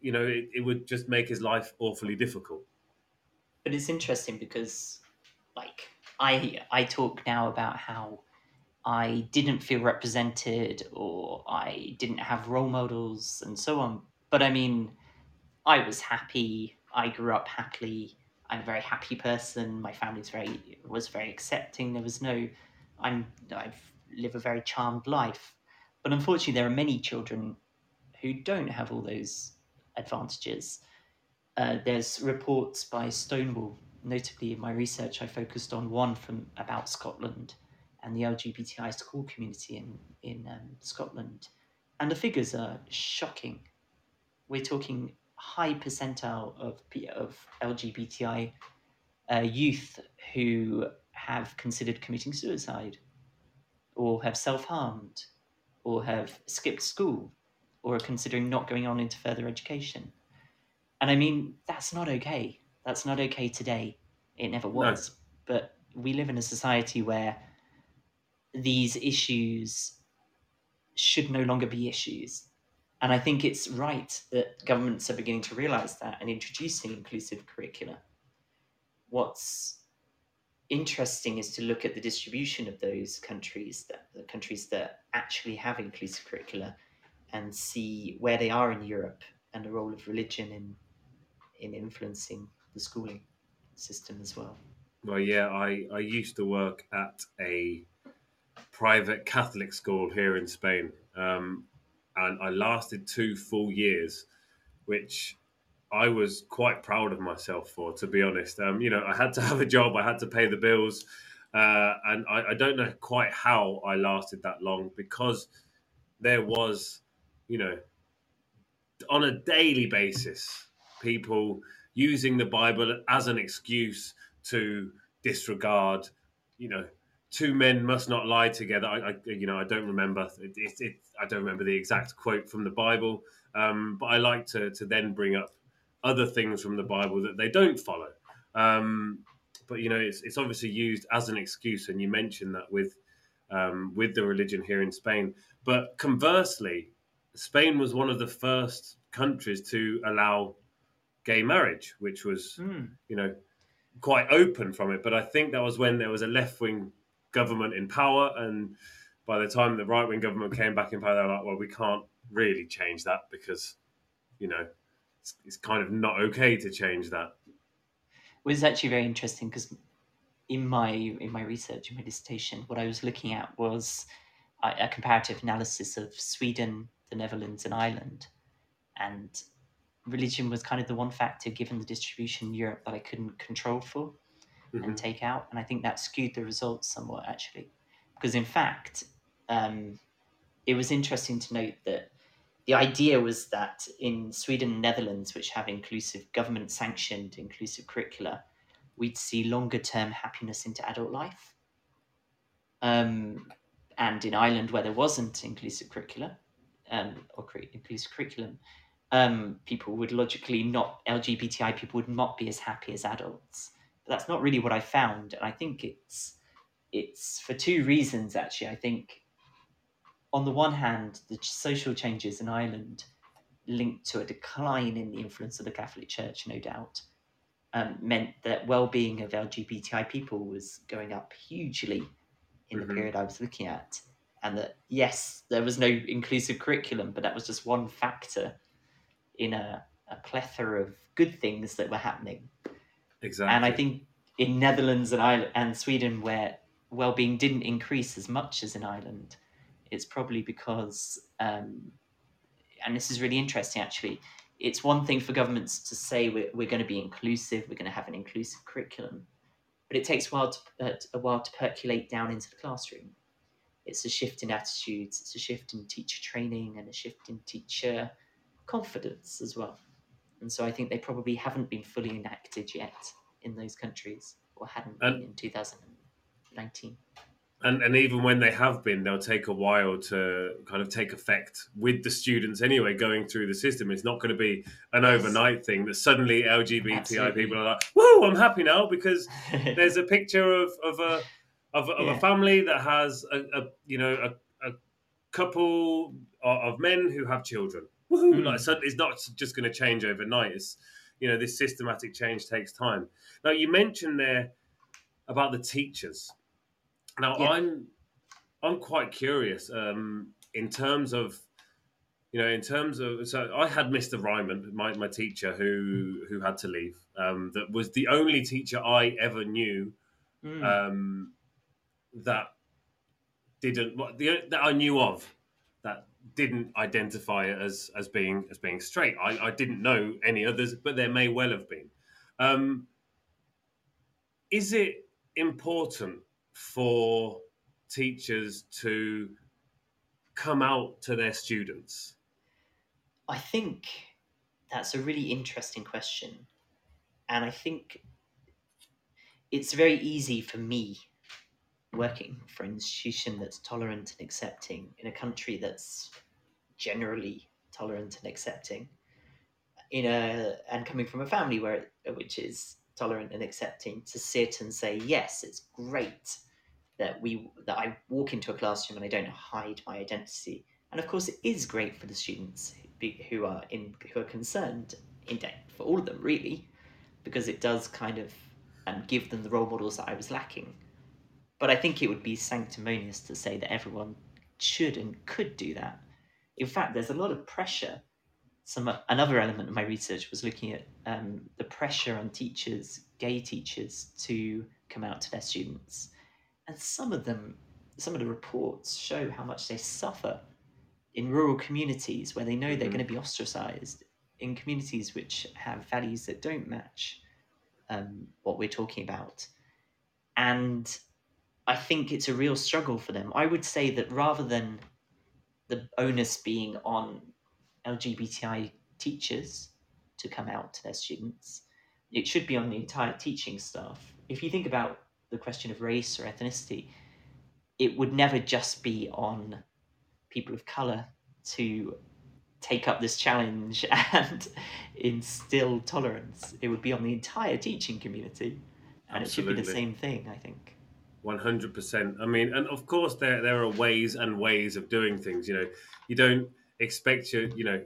[SPEAKER 2] you know it, it would just make his life awfully difficult.
[SPEAKER 6] But it's interesting because like I I talk now about how I didn't feel represented or I didn't have role models and so on. But I mean, I was happy. I grew up happily. I'm a very happy person. My family's very was very accepting. There was no, I'm I live a very charmed life, but unfortunately, there are many children who don't have all those advantages. Uh, there's reports by Stonewall, notably in my research, I focused on one from about Scotland and the LGBTI school community in in um, Scotland, and the figures are shocking. We're talking high percentile of of LGBTI uh, youth who have considered committing suicide, or have self harmed, or have skipped school, or are considering not going on into further education. And I mean, that's not okay. That's not okay today. It never was. No. But we live in a society where these issues should no longer be issues. And I think it's right that governments are beginning to realize that and introducing inclusive curricula. What's interesting is to look at the distribution of those countries, that, the countries that actually have inclusive curricula, and see where they are in Europe and the role of religion in in influencing the schooling system as well.
[SPEAKER 2] Well, yeah, I, I used to work at a private Catholic school here in Spain, um, and I lasted two full years, which I was quite proud of myself for, to be honest. Um, you know, I had to have a job, I had to pay the bills, uh, and I, I, don't know quite how I lasted that long because there was, you know, on a daily basis, people using the Bible as an excuse to disregard, you know, two men must not lie together. I, I you know, I don't remember. It, it, it, I don't remember the exact quote from the Bible, um, but I like to to then bring up other things from the Bible that they don't follow. Um, but you know, it's it's obviously used as an excuse, and you mentioned that with um, with the religion here in Spain. But conversely, Spain was one of the first countries to allow gay marriage, which was mm. you know quite open from it. But I think that was when there was a left wing government in power, and by the time the right wing government came back in power, they were like, well, we can't really change that because you know it's, it's kind of not okay to change that.
[SPEAKER 6] It was actually very interesting because in my in my research in my dissertation, what I was looking at was a, a comparative analysis of Sweden, the Netherlands, and Ireland, and religion was kind of the one factor given the distribution in Europe that I couldn't control for mm-hmm. and take out. And I think that skewed the results somewhat actually. Because in fact, um, it was interesting to note that the idea was that in Sweden and Netherlands, which have inclusive government sanctioned inclusive curricula, we'd see longer term happiness into adult life. Um, and in Ireland, where there wasn't inclusive curricula um, or inclusive curriculum, um, people would logically not LGBTI people would not be as happy as adults. But that's not really what I found, and I think it's it's for two reasons actually. I think on the one hand, the social changes in Ireland linked to a decline in the influence of the Catholic Church, no doubt, um, meant that well-being of LGBTI people was going up hugely in mm-hmm. the period I was looking at, and that yes, there was no inclusive curriculum, but that was just one factor in a, a plethora of good things that were happening.
[SPEAKER 2] Exactly.
[SPEAKER 6] And I think in Netherlands and Ireland and Sweden, where well-being didn't increase as much as in Ireland, it's probably because, um, and this is really interesting actually. It's one thing for governments to say we're, we're going to be inclusive, we're going to have an inclusive curriculum, but it takes a while to, uh, a while to percolate down into the classroom. It's a shift in attitudes, it's a shift in teacher training, and a shift in teacher confidence as well. And so I think they probably haven't been fully enacted yet in those countries or hadn't and, been in 2019.
[SPEAKER 2] And, and even when they have been, they'll take a while to kind of take effect with the students anyway, going through the system. It's not going to be an yes. overnight thing that suddenly LGBTI Absolutely. people are like, whoa, I'm happy now because there's a picture of, of a of, of yeah. a family that has a, a you know a, a couple of men who have children woohoo! Like, so it's not just going to change overnight. It's you know this systematic change takes time. Now you mentioned there about the teachers. Now yeah. I'm I'm quite curious um, in terms of you know in terms of so I had Mr. Ryman, my, my teacher who who had to leave. Um, that was the only teacher I ever knew mm. um, that didn't the, that I knew of didn't identify as as being as being straight. I, I didn't know any others, but there may well have been. Um, is it important for teachers to come out to their students?
[SPEAKER 6] I think that's a really interesting question. And I think it's very easy for me working for an institution that's tolerant and accepting in a country that's generally tolerant and accepting in a and coming from a family where which is tolerant and accepting to sit and say yes it's great that we that I walk into a classroom and I don't hide my identity. And of course it is great for the students who are in who are concerned in depth for all of them really because it does kind of um, give them the role models that I was lacking but I think it would be sanctimonious to say that everyone should and could do that. In fact there's a lot of pressure. Some another element of my research was looking at um, the pressure on teachers, gay teachers, to come out to their students, and some of them, some of the reports show how much they suffer in rural communities where they know they're mm-hmm. going to be ostracized, in communities which have values that don't match um, what we're talking about, and I think it's a real struggle for them. I would say that rather than the onus being on LGBTI teachers to come out to their students. It should be on the entire teaching staff. If you think about the question of race or ethnicity, it would never just be on people of colour to take up this challenge and instill tolerance. It would be on the entire teaching community. And Absolutely. it should be the same thing, I think.
[SPEAKER 2] 100%. I mean, and of course, there, there are ways and ways of doing things. You know, you don't expect you, you know,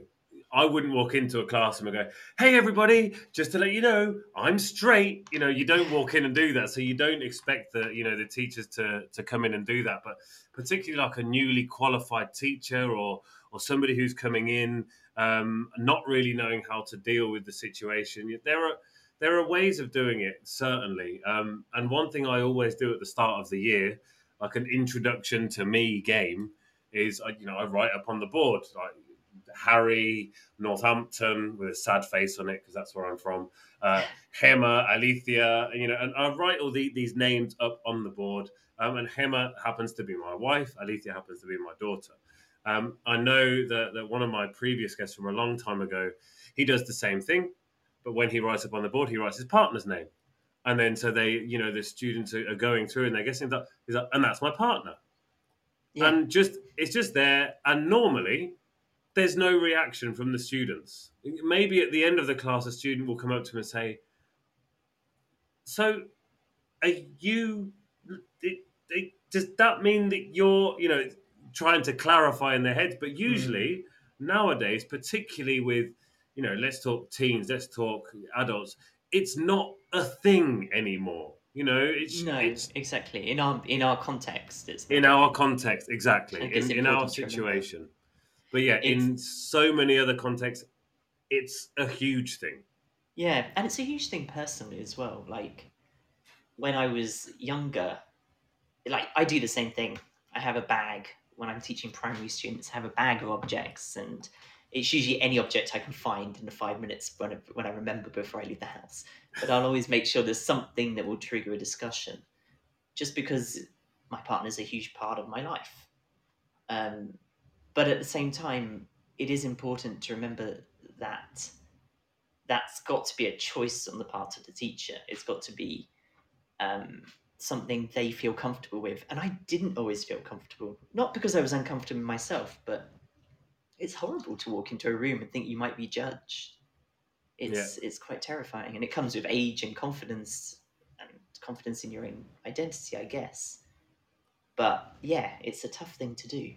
[SPEAKER 2] I wouldn't walk into a classroom and go, "Hey, everybody! Just to let you know, I'm straight." You know, you don't walk in and do that, so you don't expect the you know the teachers to to come in and do that. But particularly like a newly qualified teacher or or somebody who's coming in, um, not really knowing how to deal with the situation, there are there are ways of doing it certainly. Um, and one thing I always do at the start of the year, like an introduction to me game, is you know I write up on the board like Harry, Northampton with a sad face on it because that's where I'm from. Uh, Hema, Alethea, you know, and I write all the, these names up on the board. Um, and Hema happens to be my wife. Alethea happens to be my daughter. Um, I know that, that one of my previous guests from a long time ago, he does the same thing, but when he writes up on the board, he writes his partner's name. And then so they, you know, the students are, going through and they're guessing that, he's like, and that's my partner. Yeah. And just it's just there. And normally there's no reaction from the students. Maybe at the end of the class, a student will come up to him and say, "So, are you? It, it, does that mean that you're, you know, trying to clarify in their heads?" But usually mm. nowadays, particularly with, you know, let's talk teens, let's talk adults. It's not a thing anymore. You know, it's
[SPEAKER 6] no,
[SPEAKER 2] it's,
[SPEAKER 6] exactly in our in our context. It's
[SPEAKER 2] in our context, exactly in, in our situation. But yeah, it's, in so many other contexts, it's a huge thing.
[SPEAKER 6] Yeah, and it's a huge thing personally as well. Like when I was younger, like I do the same thing. I have a bag when I'm teaching primary students. I have a bag of objects, and it's usually any object I can find in the five minutes when I, when I remember before I leave the house. But I'll always make sure there's something that will trigger a discussion, just because my partner is a huge part of my life. Um, but at the same time, it is important to remember that that's got to be a choice on the part of the teacher. It's got to be um, something they feel comfortable with. And I didn't always feel comfortable, not because I was uncomfortable myself, but it's horrible to walk into a room and think you might be judged. It's yeah. it's quite terrifying, and it comes with age and confidence and confidence in your own identity, I guess. But yeah, it's a tough thing to do.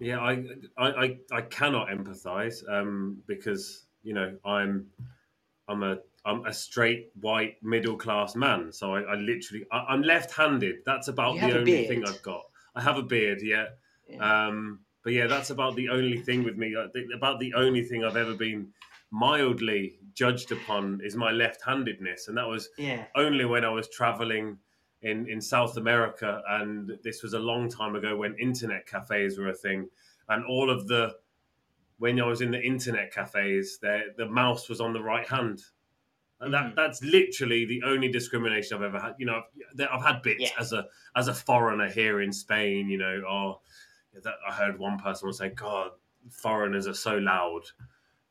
[SPEAKER 2] Yeah, I I I, cannot empathise um, because you know I'm I'm a I'm a straight white middle class man, so I, I literally I, am left-handed. That's about you the only thing I've got. I have a beard, yeah. yeah. Um, but yeah, that's about the only thing with me. About the only thing I've ever been mildly judged upon is my left-handedness, and that was
[SPEAKER 6] yeah.
[SPEAKER 2] only when I was traveling in in South America, and this was a long time ago when internet cafes were a thing, and all of the when I was in the internet cafes, the the mouse was on the right hand, And that mm-hmm. that's literally the only discrimination I've ever had. You know, I've, I've had bits
[SPEAKER 6] Yeah.
[SPEAKER 2] as a as a foreigner here in Spain. You know, oh, that I heard one person was saying, "God, foreigners are so loud."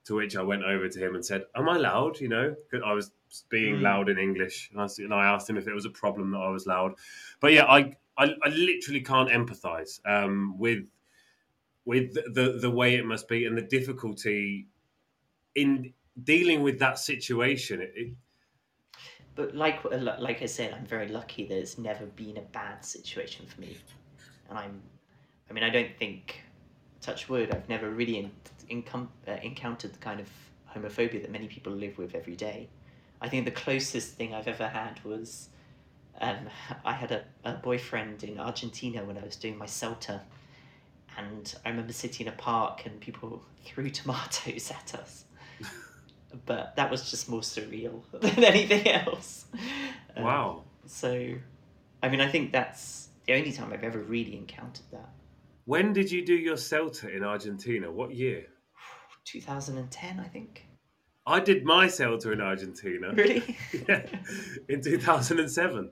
[SPEAKER 2] To which I went over to him and said, "Am I loud?" You know, I was being
[SPEAKER 6] Mm.
[SPEAKER 2] loud in English, and I, and I asked him if it was a problem that I was loud. But yeah, I I, I literally can't empathise um, with with the the way it must be and the difficulty in dealing with that situation. It, it,
[SPEAKER 6] But like like I said, I'm very lucky that it's never been a bad situation for me, and I'm, I mean, I don't think, touch wood, I've never really in, incom- uh, encountered the kind of homophobia that many people live with every day. I think the closest thing I've ever had was, um, I had a, a boyfriend in Argentina when I was doing my CELTA, and I remember sitting in a park and people threw tomatoes at us but that was just more surreal than anything else. Um,
[SPEAKER 2] wow.
[SPEAKER 6] So, I mean, I think that's the only time I've ever really encountered that.
[SPEAKER 2] When did you do your Celta in Argentina? What year?
[SPEAKER 6] 2010, I think.
[SPEAKER 2] I did my Celta in Argentina.
[SPEAKER 6] Really?
[SPEAKER 2] yeah, in 2007.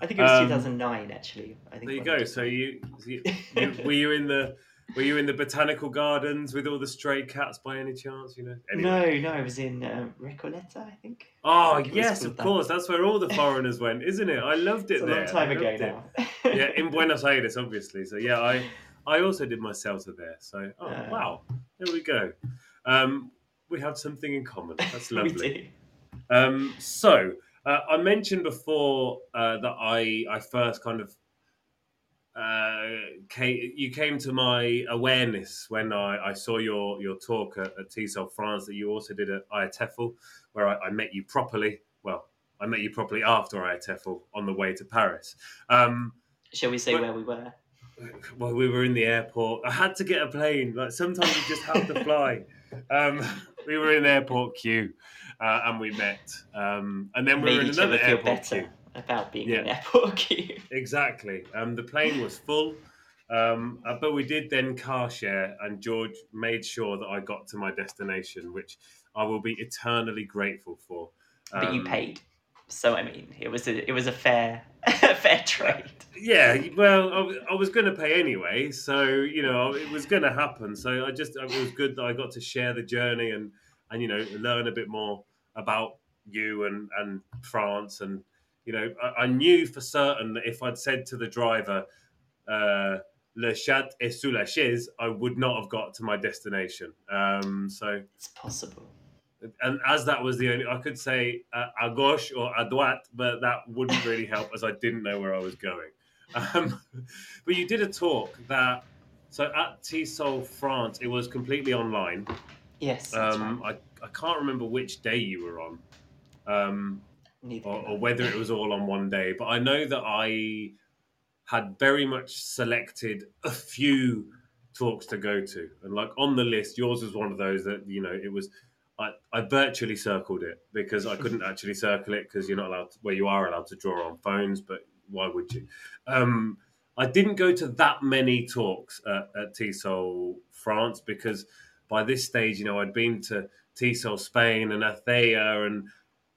[SPEAKER 6] I think it was
[SPEAKER 2] Um,
[SPEAKER 6] 2009, actually. I think.
[SPEAKER 2] There you go.
[SPEAKER 6] did
[SPEAKER 2] So you, you, you were you in the were you in the botanical gardens with all the stray cats by any chance? You know. Anyway.
[SPEAKER 6] No, no, I was in um, Recoleta, I think.
[SPEAKER 2] Oh
[SPEAKER 6] I think
[SPEAKER 2] yes, of
[SPEAKER 6] that.
[SPEAKER 2] course. That's where all the foreigners went, isn't it? I loved it
[SPEAKER 6] It's a
[SPEAKER 2] there.
[SPEAKER 6] long time
[SPEAKER 2] I
[SPEAKER 6] ago
[SPEAKER 2] it.
[SPEAKER 6] now.
[SPEAKER 2] yeah, in Buenos Aires, obviously. So yeah, I I also did my Celta there. So oh
[SPEAKER 6] Uh.
[SPEAKER 2] wow, there we go. Um, we have something in common. That's
[SPEAKER 6] we
[SPEAKER 2] lovely.
[SPEAKER 6] do.
[SPEAKER 2] Um, so uh, I mentioned before uh, that I I first kind of uh, came, you came to my awareness when I, I saw your your talk at, at TESOL France that you also did at IATEFL, where I, I met you properly. Well, I met you properly after IATEFL on the way to Paris. Um,
[SPEAKER 6] Shall we say
[SPEAKER 2] But-
[SPEAKER 6] where we were?
[SPEAKER 2] Well, we were in the airport. I had to get a plane. Like sometimes you just have to fly. Um, we were in airport queue, uh, and we met. Um, and then we were in another airport
[SPEAKER 6] better
[SPEAKER 2] queue.
[SPEAKER 6] about being
[SPEAKER 2] Yeah.
[SPEAKER 6] in airport queue.
[SPEAKER 2] Exactly. Um, the plane was full, um, uh, but we did then car share, and George made sure that I got to my destination, which I will be eternally grateful for.
[SPEAKER 6] but you
[SPEAKER 2] Um,
[SPEAKER 6] paid. So I mean, it was a it was a fair fair trade.
[SPEAKER 2] Yeah, well, I was going to pay anyway, so you know it was going to happen. So I just it was good that I got to share the journey and and you know learn a bit more about you and and France and you know I, I knew for certain that if I'd said to the driver uh, Le Chat est sous la chaise, I would not have got to my destination. Um, so
[SPEAKER 6] It's possible.
[SPEAKER 2] And as that was the only, I could say uh, gauche or droite, but that wouldn't really help as I didn't know where I was going. Um, but you did a talk that, so at TESOL France, it was completely online.
[SPEAKER 6] Yes.
[SPEAKER 2] Um,
[SPEAKER 6] right.
[SPEAKER 2] I, I can't remember which day you were on, um, or, or whether it was all on one day, but I know that I had very much selected a few talks to go to. And like on the list, yours was one of those that, you know, it was I, I virtually circled it because I couldn't actually circle it because you're not allowed to, well, you are allowed to draw on phones, but why would you? Um, I didn't go to that many talks at, at TESOL France because by this stage, you know, I'd been to TESOL Spain and Athea and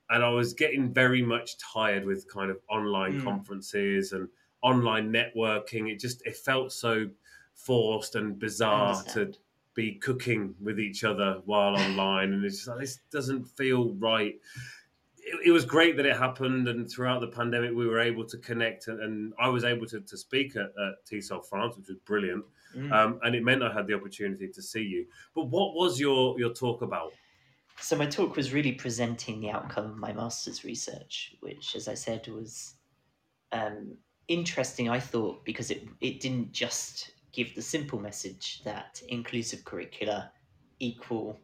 [SPEAKER 2] and I was getting very much tired with kind of online
[SPEAKER 6] Mm.
[SPEAKER 2] conferences and online networking. It just it felt so forced and bizarre to. Be cooking with each other while online, and it's just like this doesn't feel right. It, it was great that it happened, and throughout the pandemic, we were able to connect, and, and I was able to, to speak at, at TESOL France, which was brilliant,
[SPEAKER 6] Mm.
[SPEAKER 2] um, and it meant I had the opportunity to see you. But what was your your talk about?
[SPEAKER 6] So my talk was really presenting the outcome of my master's research, which, as I said, was um, interesting. I thought because it it didn't just give the simple message that inclusive curricula equal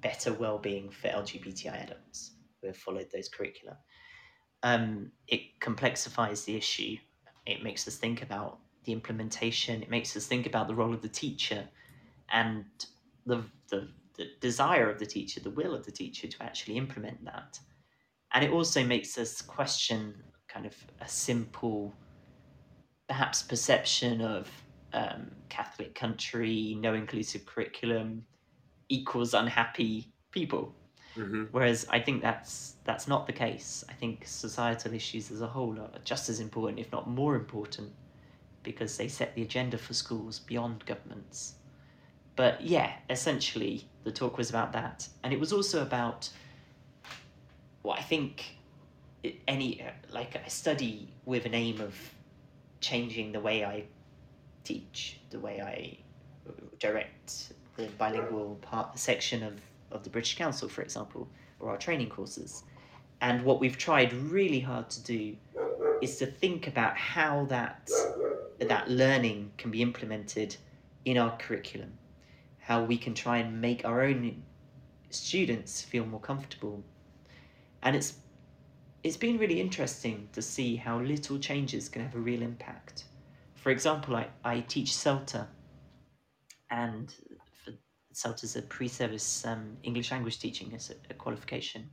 [SPEAKER 6] better well-being for LGBTI adults who have followed those curricula. Um, it complexifies the issue. It makes us think about the implementation. It makes us think about the role of the teacher and the, the the desire of the teacher, the will of the teacher to actually implement that. And it also makes us question kind of a simple, perhaps perception of um, Catholic country, no inclusive curriculum equals unhappy people. Mm-hmm. Whereas I think that's that's not the case. I think societal issues as a whole are just as important, if not more important, because they set the agenda for schools beyond governments. But yeah, essentially, the talk was about that, and it was also about what I think any like I study with an aim of changing the way I teach, the way I direct the bilingual part section of, of the British Council, for example, or our training courses. And what we've tried really hard to do is to think about how that that learning can be implemented in our curriculum, how we can try and make our own students feel more comfortable. And it's it's been really interesting to see how little changes can have a real impact. For example, I, I teach CELTA, and CELTA is a pre-service um, English language teaching as a, a qualification.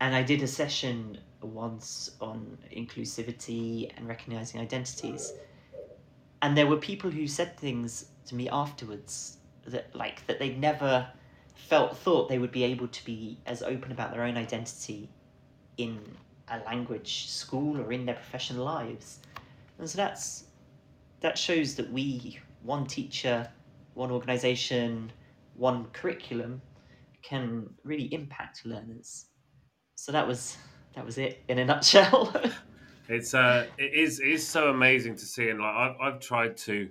[SPEAKER 6] And I did a session once on inclusivity and recognizing identities. And there were people who said things to me afterwards that like that they'd never felt thought they would be able to be as open about their own identity in a language school or in their professional lives. And so that's that shows that we, one teacher, one organization, one curriculum, can really impact learners. So that was that was it in a nutshell.
[SPEAKER 2] it's uh it is it is so amazing to see and like I've I've tried to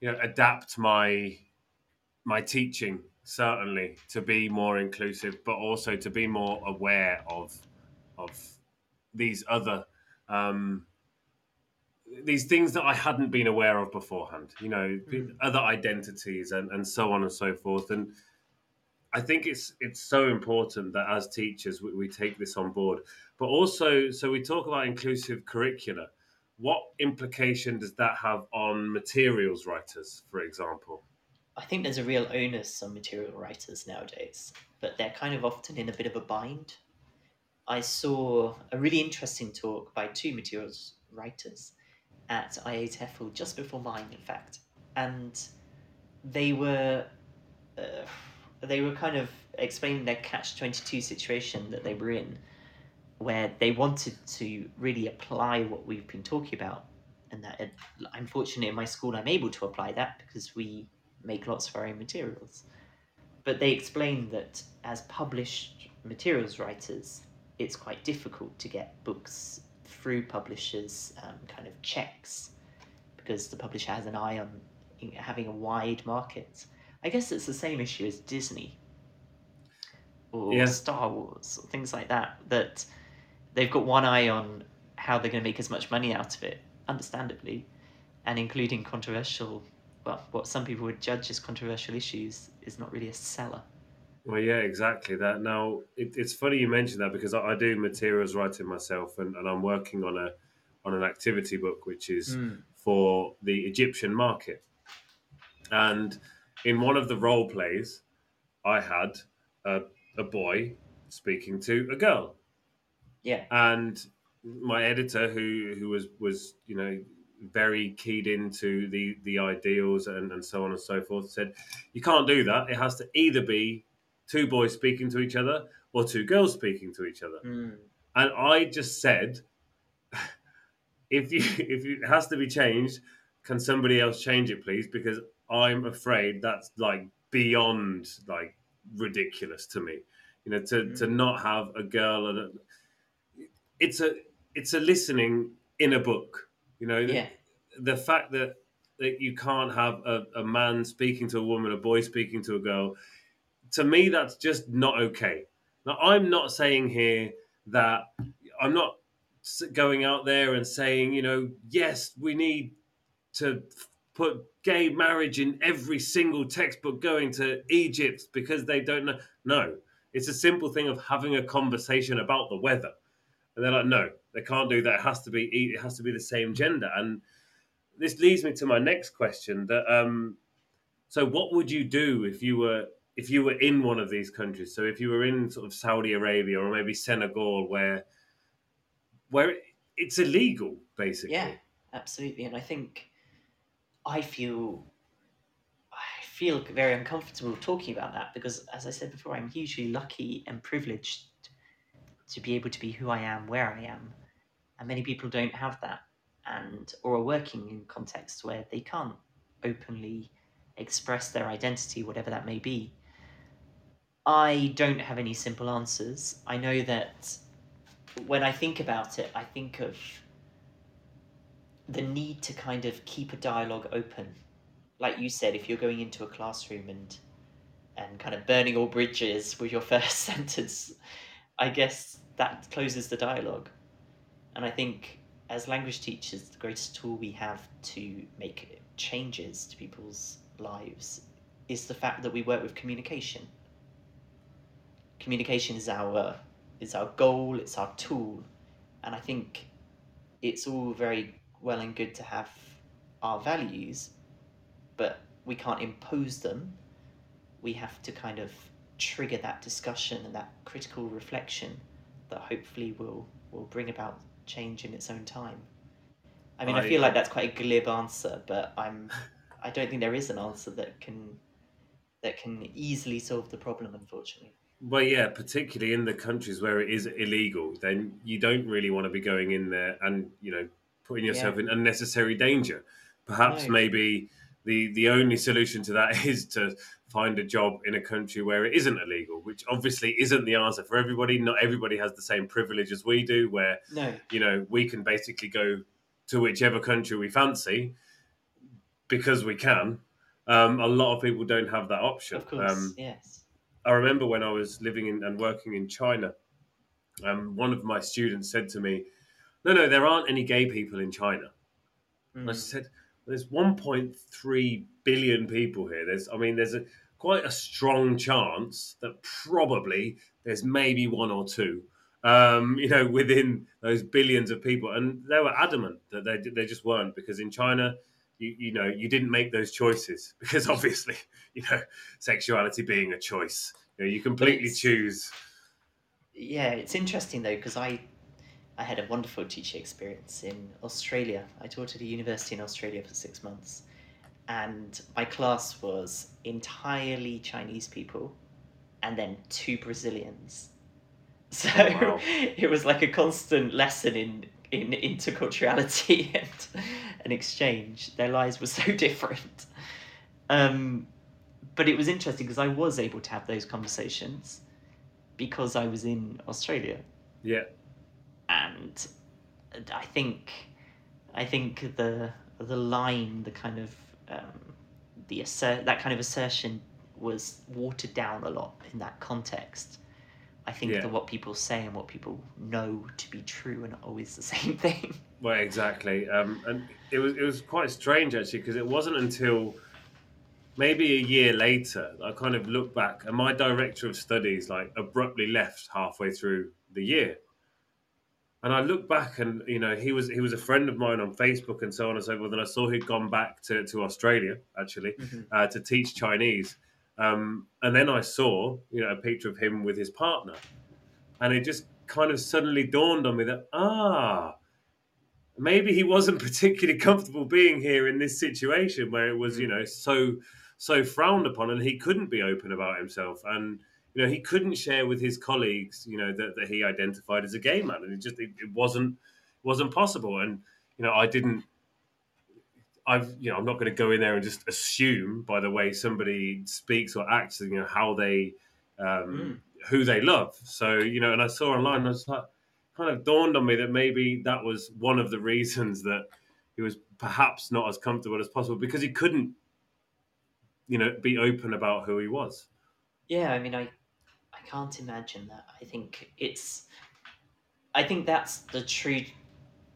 [SPEAKER 2] you know adapt my my teaching certainly to be more inclusive, but also to be more aware of of these other um, these things that I hadn't been aware of beforehand. You know, mm. other identities and and so on and so forth. And I think it's it's so important that as teachers we, we take this on board. But also, so we talk about inclusive curricula. What implication does that have on materials writers, for example?
[SPEAKER 6] I think there's a real onus on material writers nowadays, but they're kind of often in a bit of a bind. I saw a really interesting talk by two materials writers at IATEFL just before mine, in fact, and they were uh, they were kind of explaining their catch twenty two situation that they were in, where they wanted to really apply what we've been talking about, and that unfortunately in my school I'm able to apply that because we make lots of our own materials. But they explained that as published materials writers, it's quite difficult to get books through publishers' um, kind of checks because the publisher has an eye on having a wide market. I guess it's the same issue as Disney or yeah. Star Wars or things like that. That they've got one eye on how they're going to make as much money out of it, understandably, and including controversial well, what some people would judge as controversial issues is not really a seller.
[SPEAKER 2] Well, yeah, exactly that. Now, it, it's funny you mentioned that because I, I, do materials writing myself, and, and I'm working on a on an activity book which is mm. for the Egyptian market. And in one of the role plays, I had a, a boy speaking to a girl.
[SPEAKER 6] Yeah.
[SPEAKER 2] And my editor, who who was was you know very keyed into the the ideals and, and so on and so forth said you can't do that it has to either be two boys speaking to each other or two girls speaking to each other mm. and i just said if you if it has to be changed can somebody else change it please because i'm afraid that's like beyond like ridiculous to me you know to mm. to not have a girl and a, it's a it's a listening in a book you know,
[SPEAKER 6] yeah.
[SPEAKER 2] the, the fact that that you can't have a, a man speaking to a woman, a boy speaking to a girl, to me, that's just not okay. Now, I'm not saying here that I'm not going out there and saying, you know, yes, we need to put gay marriage in every single textbook going to Egypt because they don't know. No, it's a simple thing of having a conversation about the weather. And they're like, no, they can't do that. It has to be it has to be the same gender. And this leads me to my next question. That um, so what would you do if you were if you were in one of these countries? So if you were in sort of Saudi Arabia or maybe Senegal, where where it's illegal, basically.
[SPEAKER 6] Yeah, absolutely. And I think I feel I feel very uncomfortable talking about that because, as I said before, I'm hugely lucky and privileged to be able to be who I am, where I am, and many people don't have that, and or are working in contexts where they can't openly express their identity, whatever that may be. I don't have any simple answers. I know that when I think about it, I think of the need to kind of keep a dialogue open. Like you said, if you're going into a classroom and and kind of burning all bridges with your first sentence, I guess that closes the dialogue. And I think as language teachers, the greatest tool we have to make changes to people's lives is the fact that we work with communication. Communication is our is our goal, it's our tool, and I think it's all very well and good to have our values, but we can't impose them. We have to kind of trigger that discussion and that critical reflection that hopefully will will bring about change in its own time. I mean, I, I feel like that's quite a glib answer, but I'm I don't think there is an answer that can that can easily solve the problem, unfortunately.
[SPEAKER 2] Well, yeah, particularly in the countries where it is illegal, then you don't really want to be going in there and you know putting yourself yeah. in unnecessary danger. Perhaps no. maybe the the only solution to that is to find a job in a country where it isn't illegal, which obviously isn't the answer for everybody. Not everybody has the same privilege as we do, where
[SPEAKER 6] no.
[SPEAKER 2] you know we can basically go to whichever country we fancy because we can. Um, a lot of people don't have that option.
[SPEAKER 6] Of course, um, yes.
[SPEAKER 2] I remember when I was living in and working in China, um, one of my students said to me, "No, no, there aren't any gay people in China." Mm. I hmm. said, "There's 1.3 billion people here. There's, I mean, there's a quite a strong chance that probably there's maybe one or two, Um, you know, within those billions of people, and they were adamant that they they just weren't because in China you, you know you didn't make those choices because obviously you know sexuality being a choice you know you completely choose.
[SPEAKER 6] Yeah it's interesting though because i i had a wonderful teaching experience in australia. I taught at a university in australia for six months and my class was entirely chinese people and then two brazilians. So oh, wow. it was like a constant lesson in in interculturality and an exchange. Their lives were so different. Um, but it was interesting because I was able to have those conversations because I was in Australia.
[SPEAKER 2] Yeah.
[SPEAKER 6] And I think, I think the the line, the kind of um, the assert that kind of assertion was watered down a lot in that context I think yeah. that what people say and what people know to be true are not always the same thing.
[SPEAKER 2] Well, exactly, um, and it was it was quite strange actually because it wasn't until maybe a year later I kind of looked back and my director of studies like abruptly left halfway through the year. And I looked back and you know he was he was a friend of mine on Facebook and so on and so forth. And I saw he'd gone back to, to Australia actually mm-hmm. uh, to teach Chinese. Um, and then I saw, you know, a picture of him with his partner, and it just kind of suddenly dawned on me that ah, maybe he wasn't particularly comfortable being here in this situation where it was, you know, so so frowned upon, and he couldn't be open about himself, and you know, he couldn't share with his colleagues, you know, that, that he identified as a gay man, and it just it, it wasn't wasn't possible, and you know, I didn't I've you know I'm not going to go in there and just assume by the way somebody speaks or acts, you know how they um, mm. who they love. So you know, and I saw online, I was like, kind of dawned on me that maybe that was one of the reasons that he was perhaps not as comfortable as possible because he couldn't, you know, be open about who he was.
[SPEAKER 6] Yeah, I mean, I I can't imagine that. I think it's, I think that's the true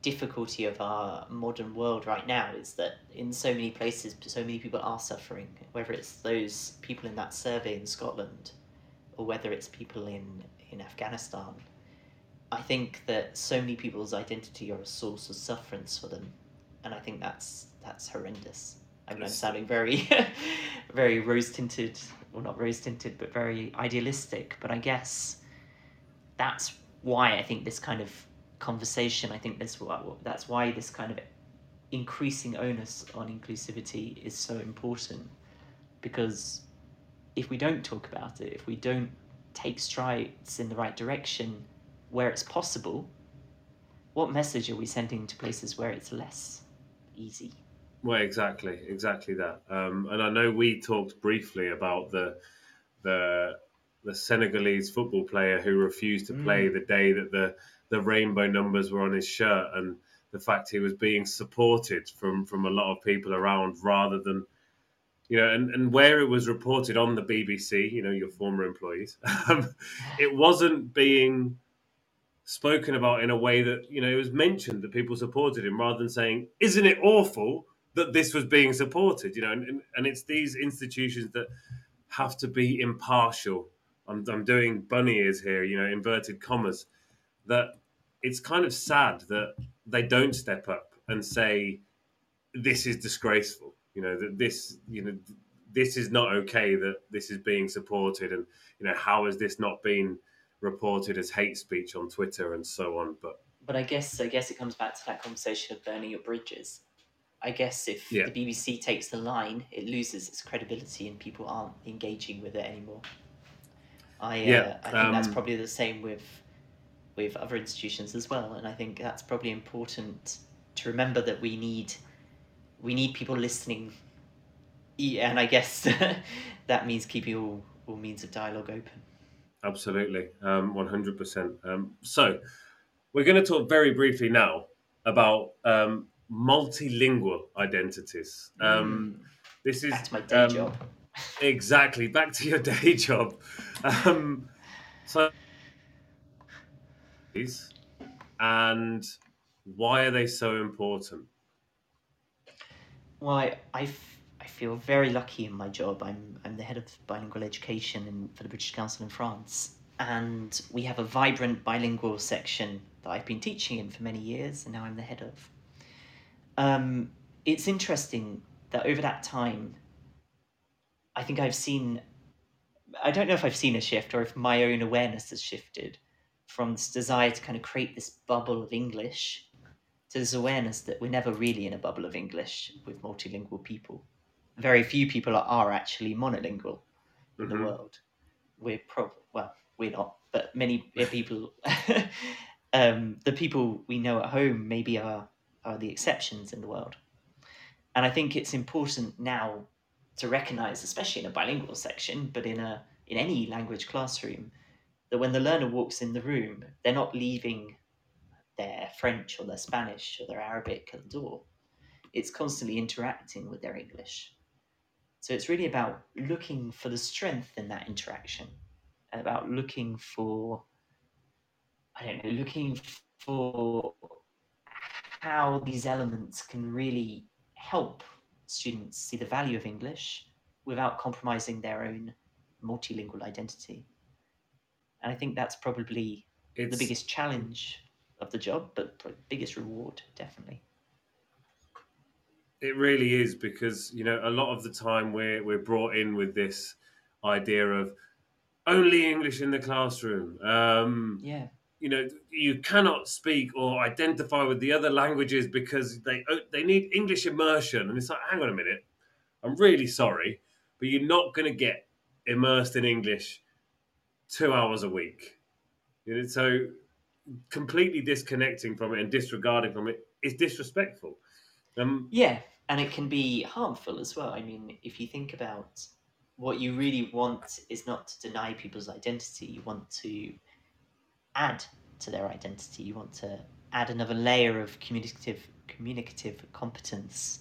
[SPEAKER 6] difficulty of our modern world right now is that in so many places, so many people are suffering, whether it's those people in that survey in Scotland or whether it's people in, in Afghanistan. I think that so many people's identity are a source of sufferance for them, and I think that's that's horrendous. I mean, I'm sounding very, very rose tinted, well, not rose tinted, but very idealistic. But I guess that's why I think this kind of conversation. I think that's what that's why this kind of increasing onus on inclusivity is so important because if we don't talk about it, if we don't take strides in the right direction where it's possible, what message are we sending to places where it's less easy?
[SPEAKER 2] Well, exactly, exactly that. Um, and I know we talked briefly about the the the Senegalese football player who refused to play
[SPEAKER 6] Mm.
[SPEAKER 2] the day that the the rainbow numbers were on his shirt, and the fact he was being supported from from a lot of people around rather than you know, and, and where it was reported on the BBC, you know, your former employees, um, it wasn't being spoken about in a way that you know it was mentioned that people supported him rather than saying, "Isn't it awful that this was being supported?" You know, and, and, and it's these institutions that have to be impartial. I'm, I'm doing bunny ears here, you know, inverted commas. That it's kind of sad that they don't step up and say, "This is disgraceful." You know that this, you know, this is not okay. That this is being supported, and you know, how has this not been reported as hate speech on Twitter and so on? But
[SPEAKER 6] But I guess I guess it comes back to that conversation of burning your bridges. I guess if
[SPEAKER 2] Yeah.
[SPEAKER 6] the BBC takes the line, it loses its credibility and people aren't engaging with it anymore. I uh,
[SPEAKER 2] Yeah,
[SPEAKER 6] I think that's
[SPEAKER 2] um,
[SPEAKER 6] probably the same with with other institutions as well, and I think that's probably important to remember that we need we need people listening. Yeah, and I guess that means keeping all, all means of dialogue open.
[SPEAKER 2] Absolutely, um, one hundred percent. So, we're going to talk very briefly now about um, multilingual identities. Um, This is
[SPEAKER 6] to my day
[SPEAKER 2] um,
[SPEAKER 6] job.
[SPEAKER 2] Exactly, back to your day job. Um, so, and why are they so important?
[SPEAKER 6] Well, I, I, f- I feel very lucky in my job. I'm, I'm the head of bilingual education in, for the British Council in France. And we have a vibrant bilingual section that I've been teaching in for many years, and now I'm the head of. Um, it's interesting that over that time, I think I've seen, I don't know if I've seen a shift or if my own awareness has shifted from this desire to kind of create this bubble of English to this awareness that we're never really in a bubble of English with multilingual people. Very few people are, are actually monolingual in the
[SPEAKER 2] Mhm.
[SPEAKER 6] world. We're probably, well, we're not, but many people, um, the people we know at home maybe are are the exceptions in the world. And I think it's important now to recognize, especially in a bilingual section, but in a in any language classroom, that when the learner walks in the room, they're not leaving their French or their Spanish or their Arabic at the door. It's constantly interacting with their English. So it's really about looking for the strength in that interaction, about looking for, I don't know, looking for how these elements can really help students see the value of English without compromising their own multilingual identity. And I think that's probably
[SPEAKER 2] It's
[SPEAKER 6] the biggest challenge of the job, but the biggest reward, definitely.
[SPEAKER 2] It really is because you know a lot of the time we're we're brought in with this idea of only English in the classroom. Um,
[SPEAKER 6] Yeah.
[SPEAKER 2] You know, you cannot speak or identify with the other languages because they oh, they need English immersion. And it's like, hang on a minute, I'm really sorry, but you're not going to get immersed in English two hours a week. You know, so completely disconnecting from it and disregarding from it is disrespectful. Um,
[SPEAKER 6] Yeah, and it can be harmful as well. I mean, if you think about what you really want is not to deny people's identity, you want to add to their identity. You want to add another layer of communicative communicative competence,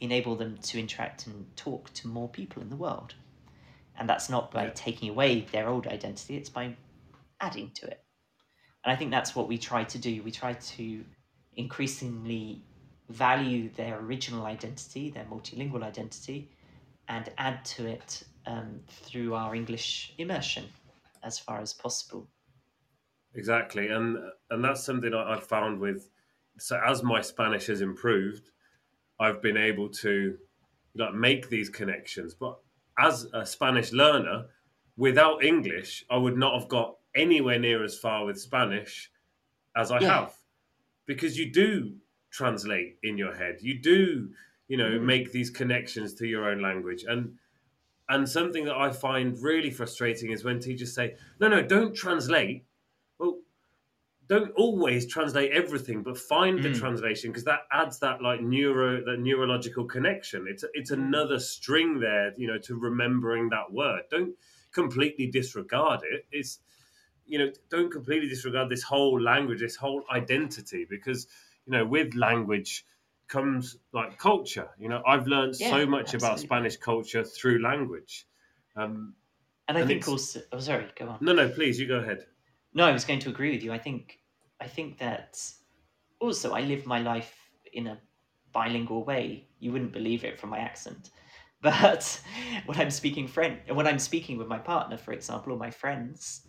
[SPEAKER 6] enable them to interact and talk to more people in the world. And that's not by
[SPEAKER 2] Yeah.
[SPEAKER 6] taking away their old identity, it's by adding to it. And I think that's what we try to do. We try to increasingly value their original identity, their multilingual identity, and add to it um, through our English immersion as far as possible.
[SPEAKER 2] Exactly, and and that's something I- I've found with. So as my Spanish has improved, I've been able to like make these connections. But as a Spanish learner, without English, I would not have got anywhere near as far with Spanish as I
[SPEAKER 6] Yeah.
[SPEAKER 2] have, because you do translate in your head. You do, you know,
[SPEAKER 6] Mm.
[SPEAKER 2] make these connections to your own language, and and something that I find really frustrating is when teachers say, "No, no, don't translate." Don't always translate everything, but find the
[SPEAKER 6] Mm.
[SPEAKER 2] translation because that adds that like neuro that neurological connection. It's it's another string there, you know, to remembering that word. Don't completely disregard it. It's you know, don't completely disregard this whole language, this whole identity, because you know, with language comes like culture. You know, I've learned so
[SPEAKER 6] Yeah,
[SPEAKER 2] much about. Spanish culture through language. Um,
[SPEAKER 6] And I
[SPEAKER 2] And
[SPEAKER 6] think also, oh, sorry, go on.
[SPEAKER 2] no, no, please, you go ahead.
[SPEAKER 6] No, I was going to agree with you. I think I think that also I live my life in a bilingual way. You wouldn't believe it from my accent. But when I'm speaking French, when I'm speaking with my partner, for example, or my friends,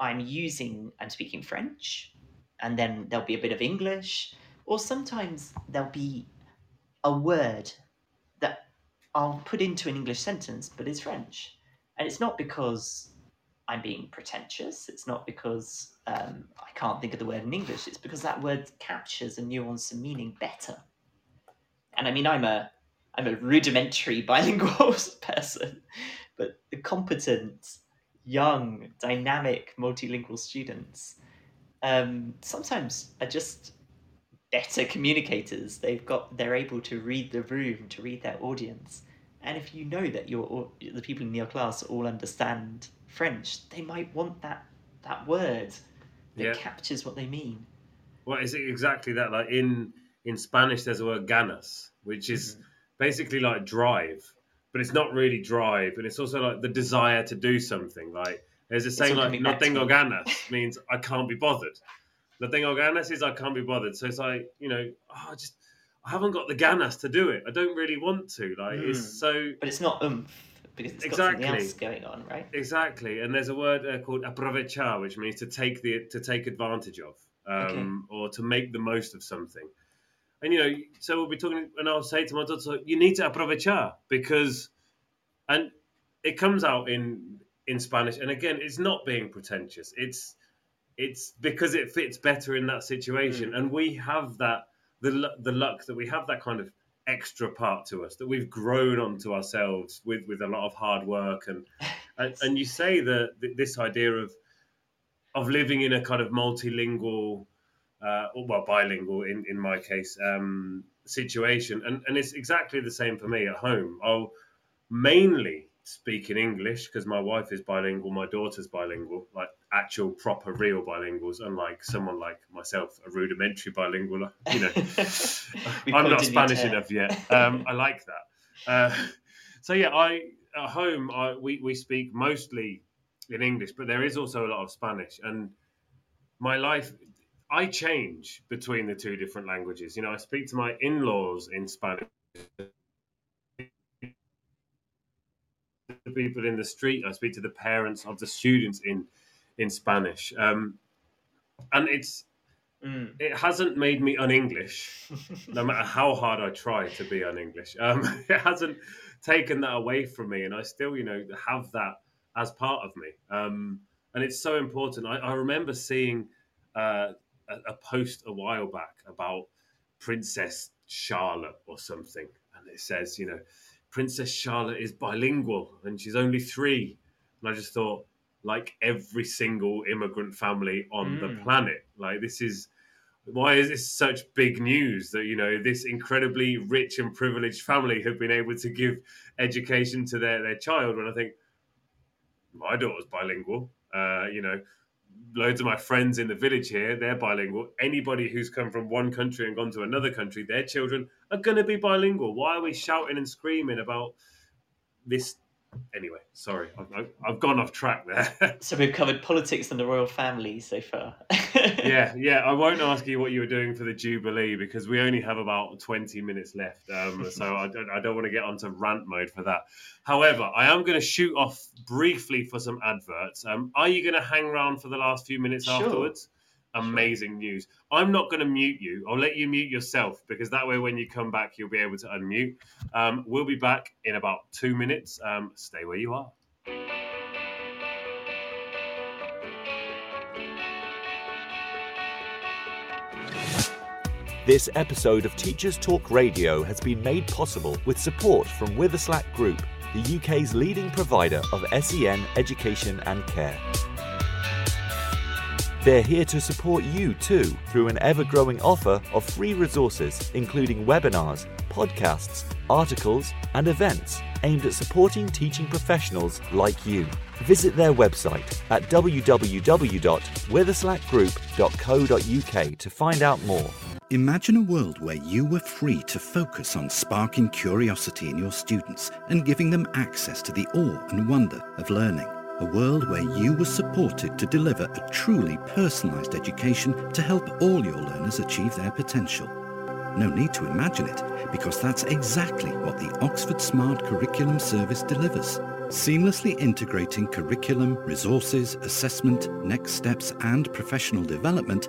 [SPEAKER 6] I'm using I'm speaking French, and then there'll be a bit of English, or sometimes there'll be a word that I'll put into an English sentence, but it's French, and it's not because I'm being pretentious. It's not because um, I can't think of the word in English. It's because that word captures a nuance and meaning better. And I mean, I'm a I'm a rudimentary bilingual person, but the competent, young, dynamic, multilingual students um, sometimes are just better communicators. They've got they're able to read the room, to read their audience. And if you know that your the people in your class all understand French, they might want that that word that
[SPEAKER 2] Yeah.
[SPEAKER 6] captures what they mean.
[SPEAKER 2] Well, it's exactly that. Like in in Spanish, there's a word ganas, which is
[SPEAKER 6] Mm-hmm.
[SPEAKER 2] basically like drive, but it's not really drive, and it's also like the desire to do something. Like there's a saying like "no tengo ganas" means I can't be bothered. "No tengo ganas" is I can't be bothered. So it's like you know, oh, I just I haven't got the ganas to do it. I don't really want to. Like
[SPEAKER 6] Mm.
[SPEAKER 2] it's so
[SPEAKER 6] But it's not oomph because it's got something
[SPEAKER 2] Exactly.
[SPEAKER 6] else going on, right?
[SPEAKER 2] Exactly, and there's a word uh, called aprovechar, which means to take the to take advantage of, um, or to make the most of something. And you know, so we'll be talking, and I'll say to my daughter, "You need to aprovechar because," and it comes out in in Spanish. And again, it's not being pretentious. It's it's because it fits better in that situation, and we have that the the luck that we have that kind of extra part to us that we've grown onto ourselves with with a lot of hard work. And and, and you say that this idea of of living in a kind of multilingual uh, or well bilingual in in my case um, situation. And and it's exactly the same for me at home. I'll mainly speak in English because my wife is bilingual my daughter's bilingual like actual proper real bilinguals unlike someone like myself a rudimentary bilingual you know I'm not Spanish enough yet. Um, I like that. Uh, so yeah, I at home I, we we speak mostly in English, but there is also a lot of Spanish. And my life, I change between the two different languages. You know, I speak to my in-laws in Spanish. The people in the street, I speak to the parents of the students in in Spanish, um, and it's
[SPEAKER 6] Mm.
[SPEAKER 2] it hasn't made me un-English no matter how hard I try to be un-English. Um, it hasn't taken that away from me, and I still, you know, have that as part of me. Um, and it's so important. I, I remember seeing uh, a, a post a while back about Princess Charlotte or something, and it says, you know, Princess Charlotte is bilingual and she's only three. And I just thought, like every single immigrant family on the
[SPEAKER 6] Mm.
[SPEAKER 2] planet, like this is why is this such big news that you know this incredibly rich and privileged family have been able to give education to their, their child? When i think my daughter's bilingual. Uh, you know loads of my friends in the village here they're bilingual. Anybody who's come from one country and gone to another country their children are going to be bilingual. Why are we shouting and screaming about this anyway sorry i've, I've- gone off track there
[SPEAKER 6] So we've covered politics and the royal family so far.
[SPEAKER 2] yeah, yeah. I won't ask you what you were doing for the Jubilee because we only have about 20 minutes left. Um, so I don't, I don't want to get onto rant mode for that. However, I am going to shoot off briefly for some adverts. Um, are you going to hang around for the last few minutes
[SPEAKER 6] Sure.
[SPEAKER 2] afterwards? Amazing news. I'm not going to mute you. I'll let you mute yourself because that way, when you come back, you'll be able to unmute. Um, we'll be back in about two minutes. Um, stay where you are.
[SPEAKER 1] This episode of Teachers Talk Radio has been made possible with support from Witherslack Group, the UK's leading provider of SEN education and care. They're here to support you too through an ever growing offer of free resources, including webinars, podcasts, articles, and events aimed at supporting teaching professionals like you. Visit their website at www.witherslackgroup.co.uk to find out more.
[SPEAKER 7] Imagine a world where you were free to focus on sparking curiosity in your students and giving them access to the awe and wonder of learning. A world where you were supported to deliver a truly personalised education to help all your learners achieve their potential. No need to imagine it, because that's exactly what the Oxford Smart Curriculum Service delivers. Seamlessly integrating curriculum, resources, assessment, next steps, and professional development,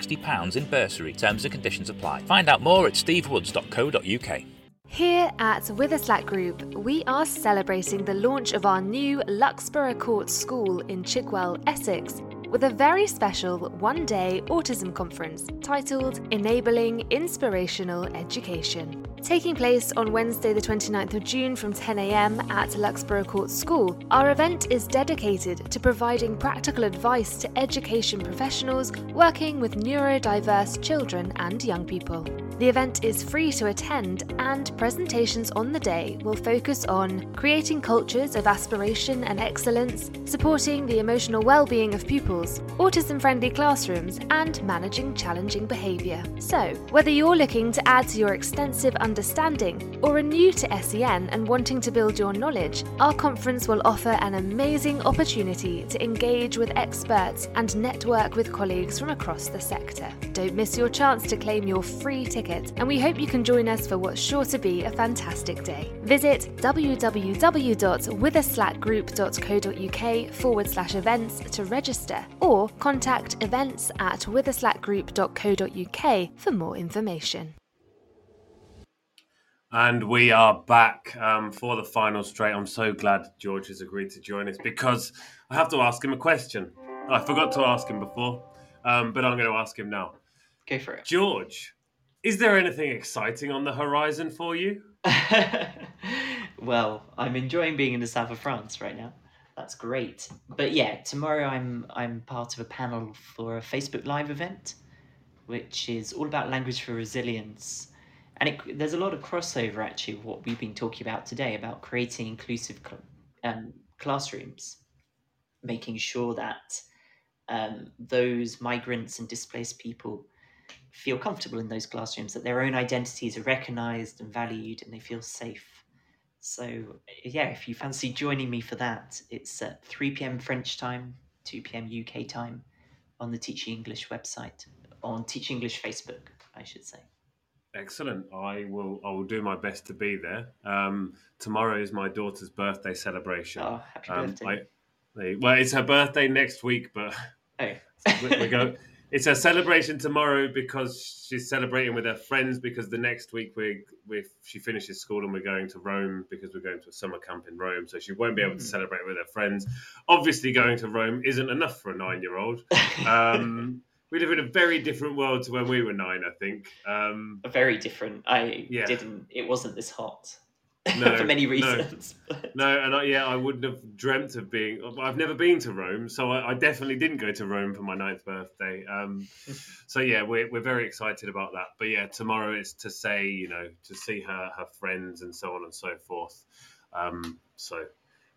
[SPEAKER 3] £60 in bursary. Terms and conditions apply. Find out more at stevewoods.co.uk.
[SPEAKER 4] Here at Witherslack Group, we are celebrating the launch of our new Luxborough Court School in Chigwell, Essex, with a very special one day autism conference titled Enabling Inspirational Education. Taking place on Wednesday, the 29th of June from 10am at Luxborough Court School, our event is dedicated to providing practical advice to education professionals working with neurodiverse children and young people. The event is free to attend, and presentations on the day will focus on creating cultures of aspiration and excellence, supporting the emotional well-being of pupils, autism-friendly classrooms, and managing challenging behaviour. So, whether you're looking to add to your extensive understanding or are new to SEN and wanting to build your knowledge, our conference will offer an amazing opportunity to engage with experts and network with colleagues from across the sector. Don't miss your chance to claim your free ticket and we hope you can join us for what's sure to be a fantastic day. Visit www.witherslackgroup.co.uk forward slash events to register or contact events at witherslackgroup.co.uk for more information.
[SPEAKER 2] And we are back um, for the final straight. I'm so glad George has agreed to join us because I have to ask him a question. I forgot to ask him before, um, but I'm going to ask him now.
[SPEAKER 6] Go for it.
[SPEAKER 2] George, is there anything exciting on the horizon for you?
[SPEAKER 6] well, I'm enjoying being in the south of France right now. That's great. But yeah, tomorrow I'm I'm part of a panel for a Facebook Live event, which is all about language for resilience. And it, there's a lot of crossover actually with what we've been talking about today about creating inclusive cl- um, classrooms, making sure that um, those migrants and displaced people feel comfortable in those classrooms, that their own identities are recognized and valued and they feel safe. So, yeah, if you fancy joining me for that, it's at 3 pm French time, 2 pm UK time on the Teaching English website, on Teaching English Facebook, I should say.
[SPEAKER 2] Excellent. I will. I will do my best to be there. Um, tomorrow is my daughter's birthday celebration.
[SPEAKER 6] Oh, happy um, birthday!
[SPEAKER 2] I, well, it's her birthday next week, but
[SPEAKER 6] oh.
[SPEAKER 2] we, we go. it's a celebration tomorrow because she's celebrating with her friends because the next week we we she finishes school and we're going to Rome because we're going to a summer camp in Rome. So she won't be able to hmm. celebrate with her friends. Obviously going to Rome isn't enough for a 9 year old um, we live in a very different world to when we were 9 I think. Um, A
[SPEAKER 6] very different. I yeah. didn't it wasn't this hot no, for many reasons.
[SPEAKER 2] No, no and I, yeah, I wouldn't have dreamt of being. I've never been to Rome, so I, I definitely didn't go to Rome for my ninth birthday. Um, so yeah, we're we're very excited about that. But yeah, tomorrow is to say, you know, to see her her friends and so on and so forth. Um, so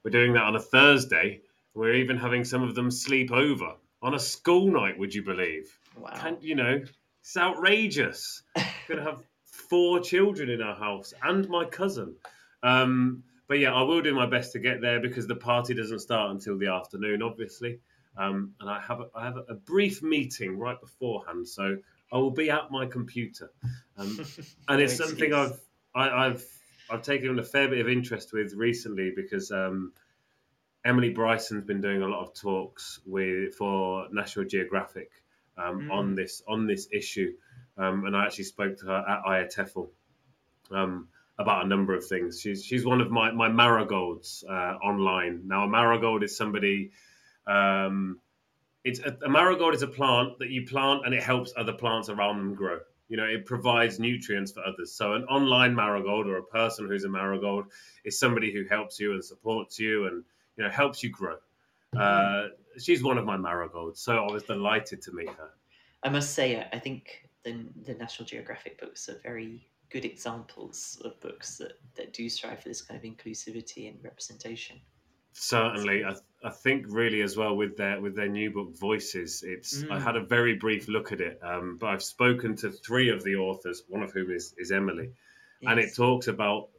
[SPEAKER 2] we're doing that on a Thursday. We're even having some of them sleep over on a school night. Would you believe?
[SPEAKER 6] Wow.
[SPEAKER 2] Can, you know, it's outrageous. To have four children in our house and my cousin. Um, but yeah, I will do my best to get there because the party doesn't start until the afternoon, obviously. Um, and I have a, I have a brief meeting right beforehand, so I will be at my computer. Um, and it's
[SPEAKER 6] No
[SPEAKER 2] something. I've I, I've I've taken a fair bit of interest with recently because um, Emily Bryson's been doing a lot of talks with for National Geographic um, on this on this issue, um, and I actually spoke to her at IATEFL um, about a number of things. She's she's one of my my marigolds uh, online. Now, a marigold is somebody. Um, it's a, a marigold is a plant that you plant and it helps other plants around them grow. You know, it provides nutrients for others. So, an online marigold or a person who's a marigold is somebody who helps you and supports you and you know helps you grow. Uh, she's one of my marigolds, so I was delighted to meet her.
[SPEAKER 6] I must say, I- I think the, the National Geographic books are very good examples of books that, that do strive for this kind of inclusivity and representation.
[SPEAKER 2] Certainly, I, I think really as well with their with their new book Voices. It's I
[SPEAKER 6] Mm.
[SPEAKER 2] had a very brief look at it, um, but I've spoken to three of the authors, one of whom is is Emily, and it talks about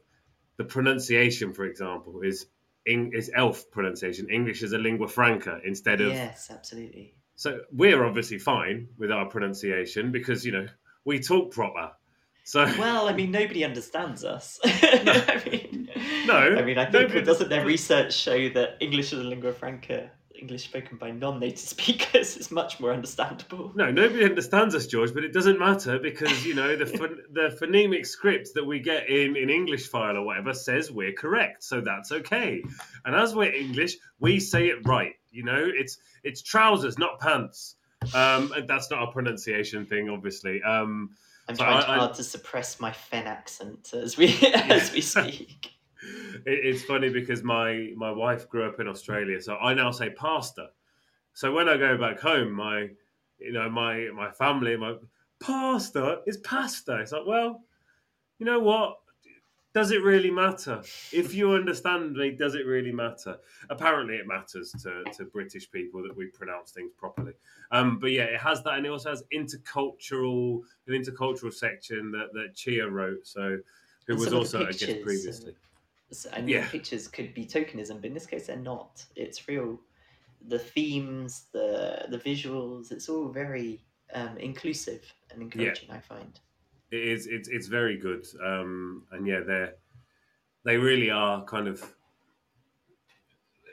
[SPEAKER 2] the pronunciation, for example, is in, is ELF pronunciation. English is a lingua franca instead of
[SPEAKER 6] Yes, absolutely.
[SPEAKER 2] So we're obviously fine with our pronunciation because you know we talk proper. So
[SPEAKER 6] Well, I mean, nobody understands us. I mean,
[SPEAKER 2] No,
[SPEAKER 6] I mean, I think
[SPEAKER 2] nobody-
[SPEAKER 6] doesn't their research show that English as a lingua franca, English spoken by non-native speakers, is much more understandable?
[SPEAKER 2] No, nobody understands us, George, but it doesn't matter because you know the the phonemic script that we get in in English file or whatever says we're correct, so that's okay. And as we're English, we say it right. You know, it's it's trousers, not pants. Um, and that's not a pronunciation thing, obviously. Um,
[SPEAKER 6] I'm trying
[SPEAKER 2] I- I-
[SPEAKER 6] hard to suppress my Fen accent as we as we speak.
[SPEAKER 2] it, it's funny because my my wife grew up in Australia, so I now say pasta. So when I go back home, my you know my my family, my pasta is pasta. It's like, well, you know what? Does it really matter? If you understand me, does it really matter? Apparently, it matters to, to British people that we pronounce things properly. Um, but yeah, it has that, and it also has intercultural an intercultural section that that Chia wrote. So who
[SPEAKER 6] And
[SPEAKER 2] was
[SPEAKER 6] some of the
[SPEAKER 2] also a guest
[SPEAKER 6] pictures, uh,
[SPEAKER 2] previously.
[SPEAKER 6] So, I mean,
[SPEAKER 2] Yeah.
[SPEAKER 6] pictures could be tokenism, but in this case, they're not. It's real. The themes, the the visuals, it's all very um, inclusive and encouraging. I find.
[SPEAKER 2] It is it's it's very good. Um and yeah they're they really are kind of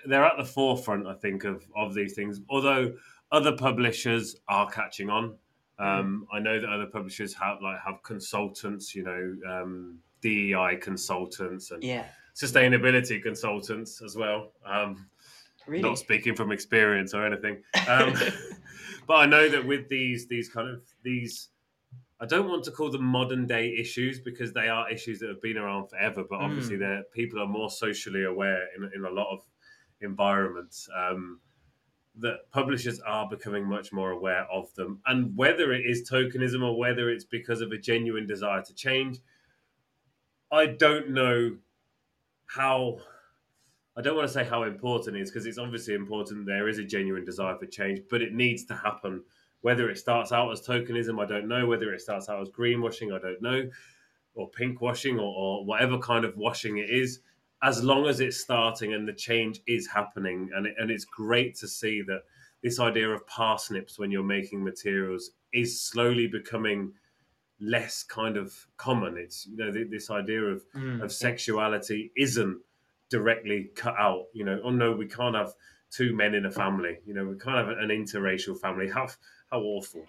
[SPEAKER 2] they're at the forefront i think of of these things. Although other publishers are catching on. Um i know that other publishers have like have consultants you know um dei consultants and
[SPEAKER 6] Yeah,
[SPEAKER 2] sustainability consultants as well. Um
[SPEAKER 6] really.
[SPEAKER 2] not speaking from experience or anything. Um, but I know that with these these kind of these, I don't want to call them modern day issues because they are issues that have been around forever. But obviously,
[SPEAKER 6] Mm.
[SPEAKER 2] people are more socially aware in, in a lot of environments. Um, that publishers are becoming much more aware of them, and whether it is tokenism or whether it's because of a genuine desire to change, I don't know how I don't want to say how important it is because it's obviously important. There is a genuine desire for change, but it needs to happen. Whether it starts out as tokenism, I don't know. Whether it starts out as greenwashing, I don't know, or pinkwashing, or, or whatever kind of washing it is. As long as it's starting and the change is happening, and it, and it's great to see that this idea of parsnips when you're making materials is slowly becoming less kind of common. It's you know th- this idea of
[SPEAKER 6] Mm,
[SPEAKER 2] of sexuality isn't directly cut out. You know, oh no, we can't have two men in a family. You know, we can't have an interracial family. How how awful.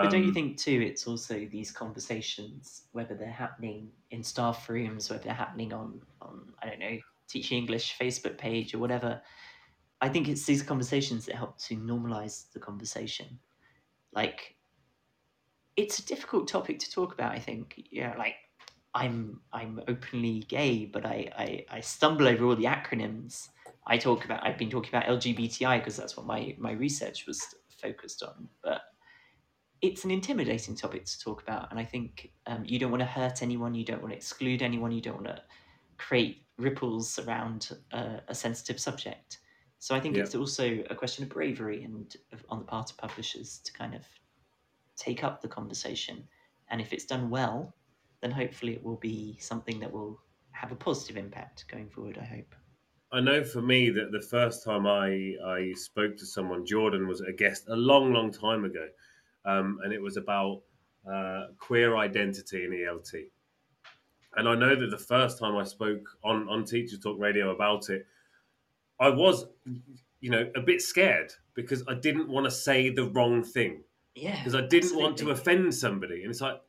[SPEAKER 6] But don't you
[SPEAKER 2] Um,
[SPEAKER 6] think too? It's also these conversations, whether they're happening in staff rooms, whether they're happening on on I don't know, teaching English Facebook page or whatever. I think it's these conversations that help to normalize the conversation. Like, it's a difficult topic to talk about. I think, yeah, like I'm I'm openly gay, but I I, I stumble over all the acronyms. I talk about I've been talking about LGBTI because that's what my my research was focused on, but it's an intimidating topic to talk about, and I think um, you don't want to hurt anyone, you don't want to exclude anyone, you don't want to create ripples around a, a sensitive subject. So I think
[SPEAKER 2] Yeah.
[SPEAKER 6] it's also a question of bravery and of, on the part of publishers to kind of take up the conversation, and if it's done well, then hopefully it will be something that will have a positive impact going forward. I hope.
[SPEAKER 2] I know for me that the first time I I spoke to someone, Jordan was a guest a long, long time ago, um, and it was about uh, queer identity in ELT. And I know that the first time I spoke on on Teacher Talk Radio about it, I was, you know, a bit scared because I didn't want to say the wrong thing.
[SPEAKER 6] Yeah.
[SPEAKER 2] Because I didn't want to offend somebody, and it's like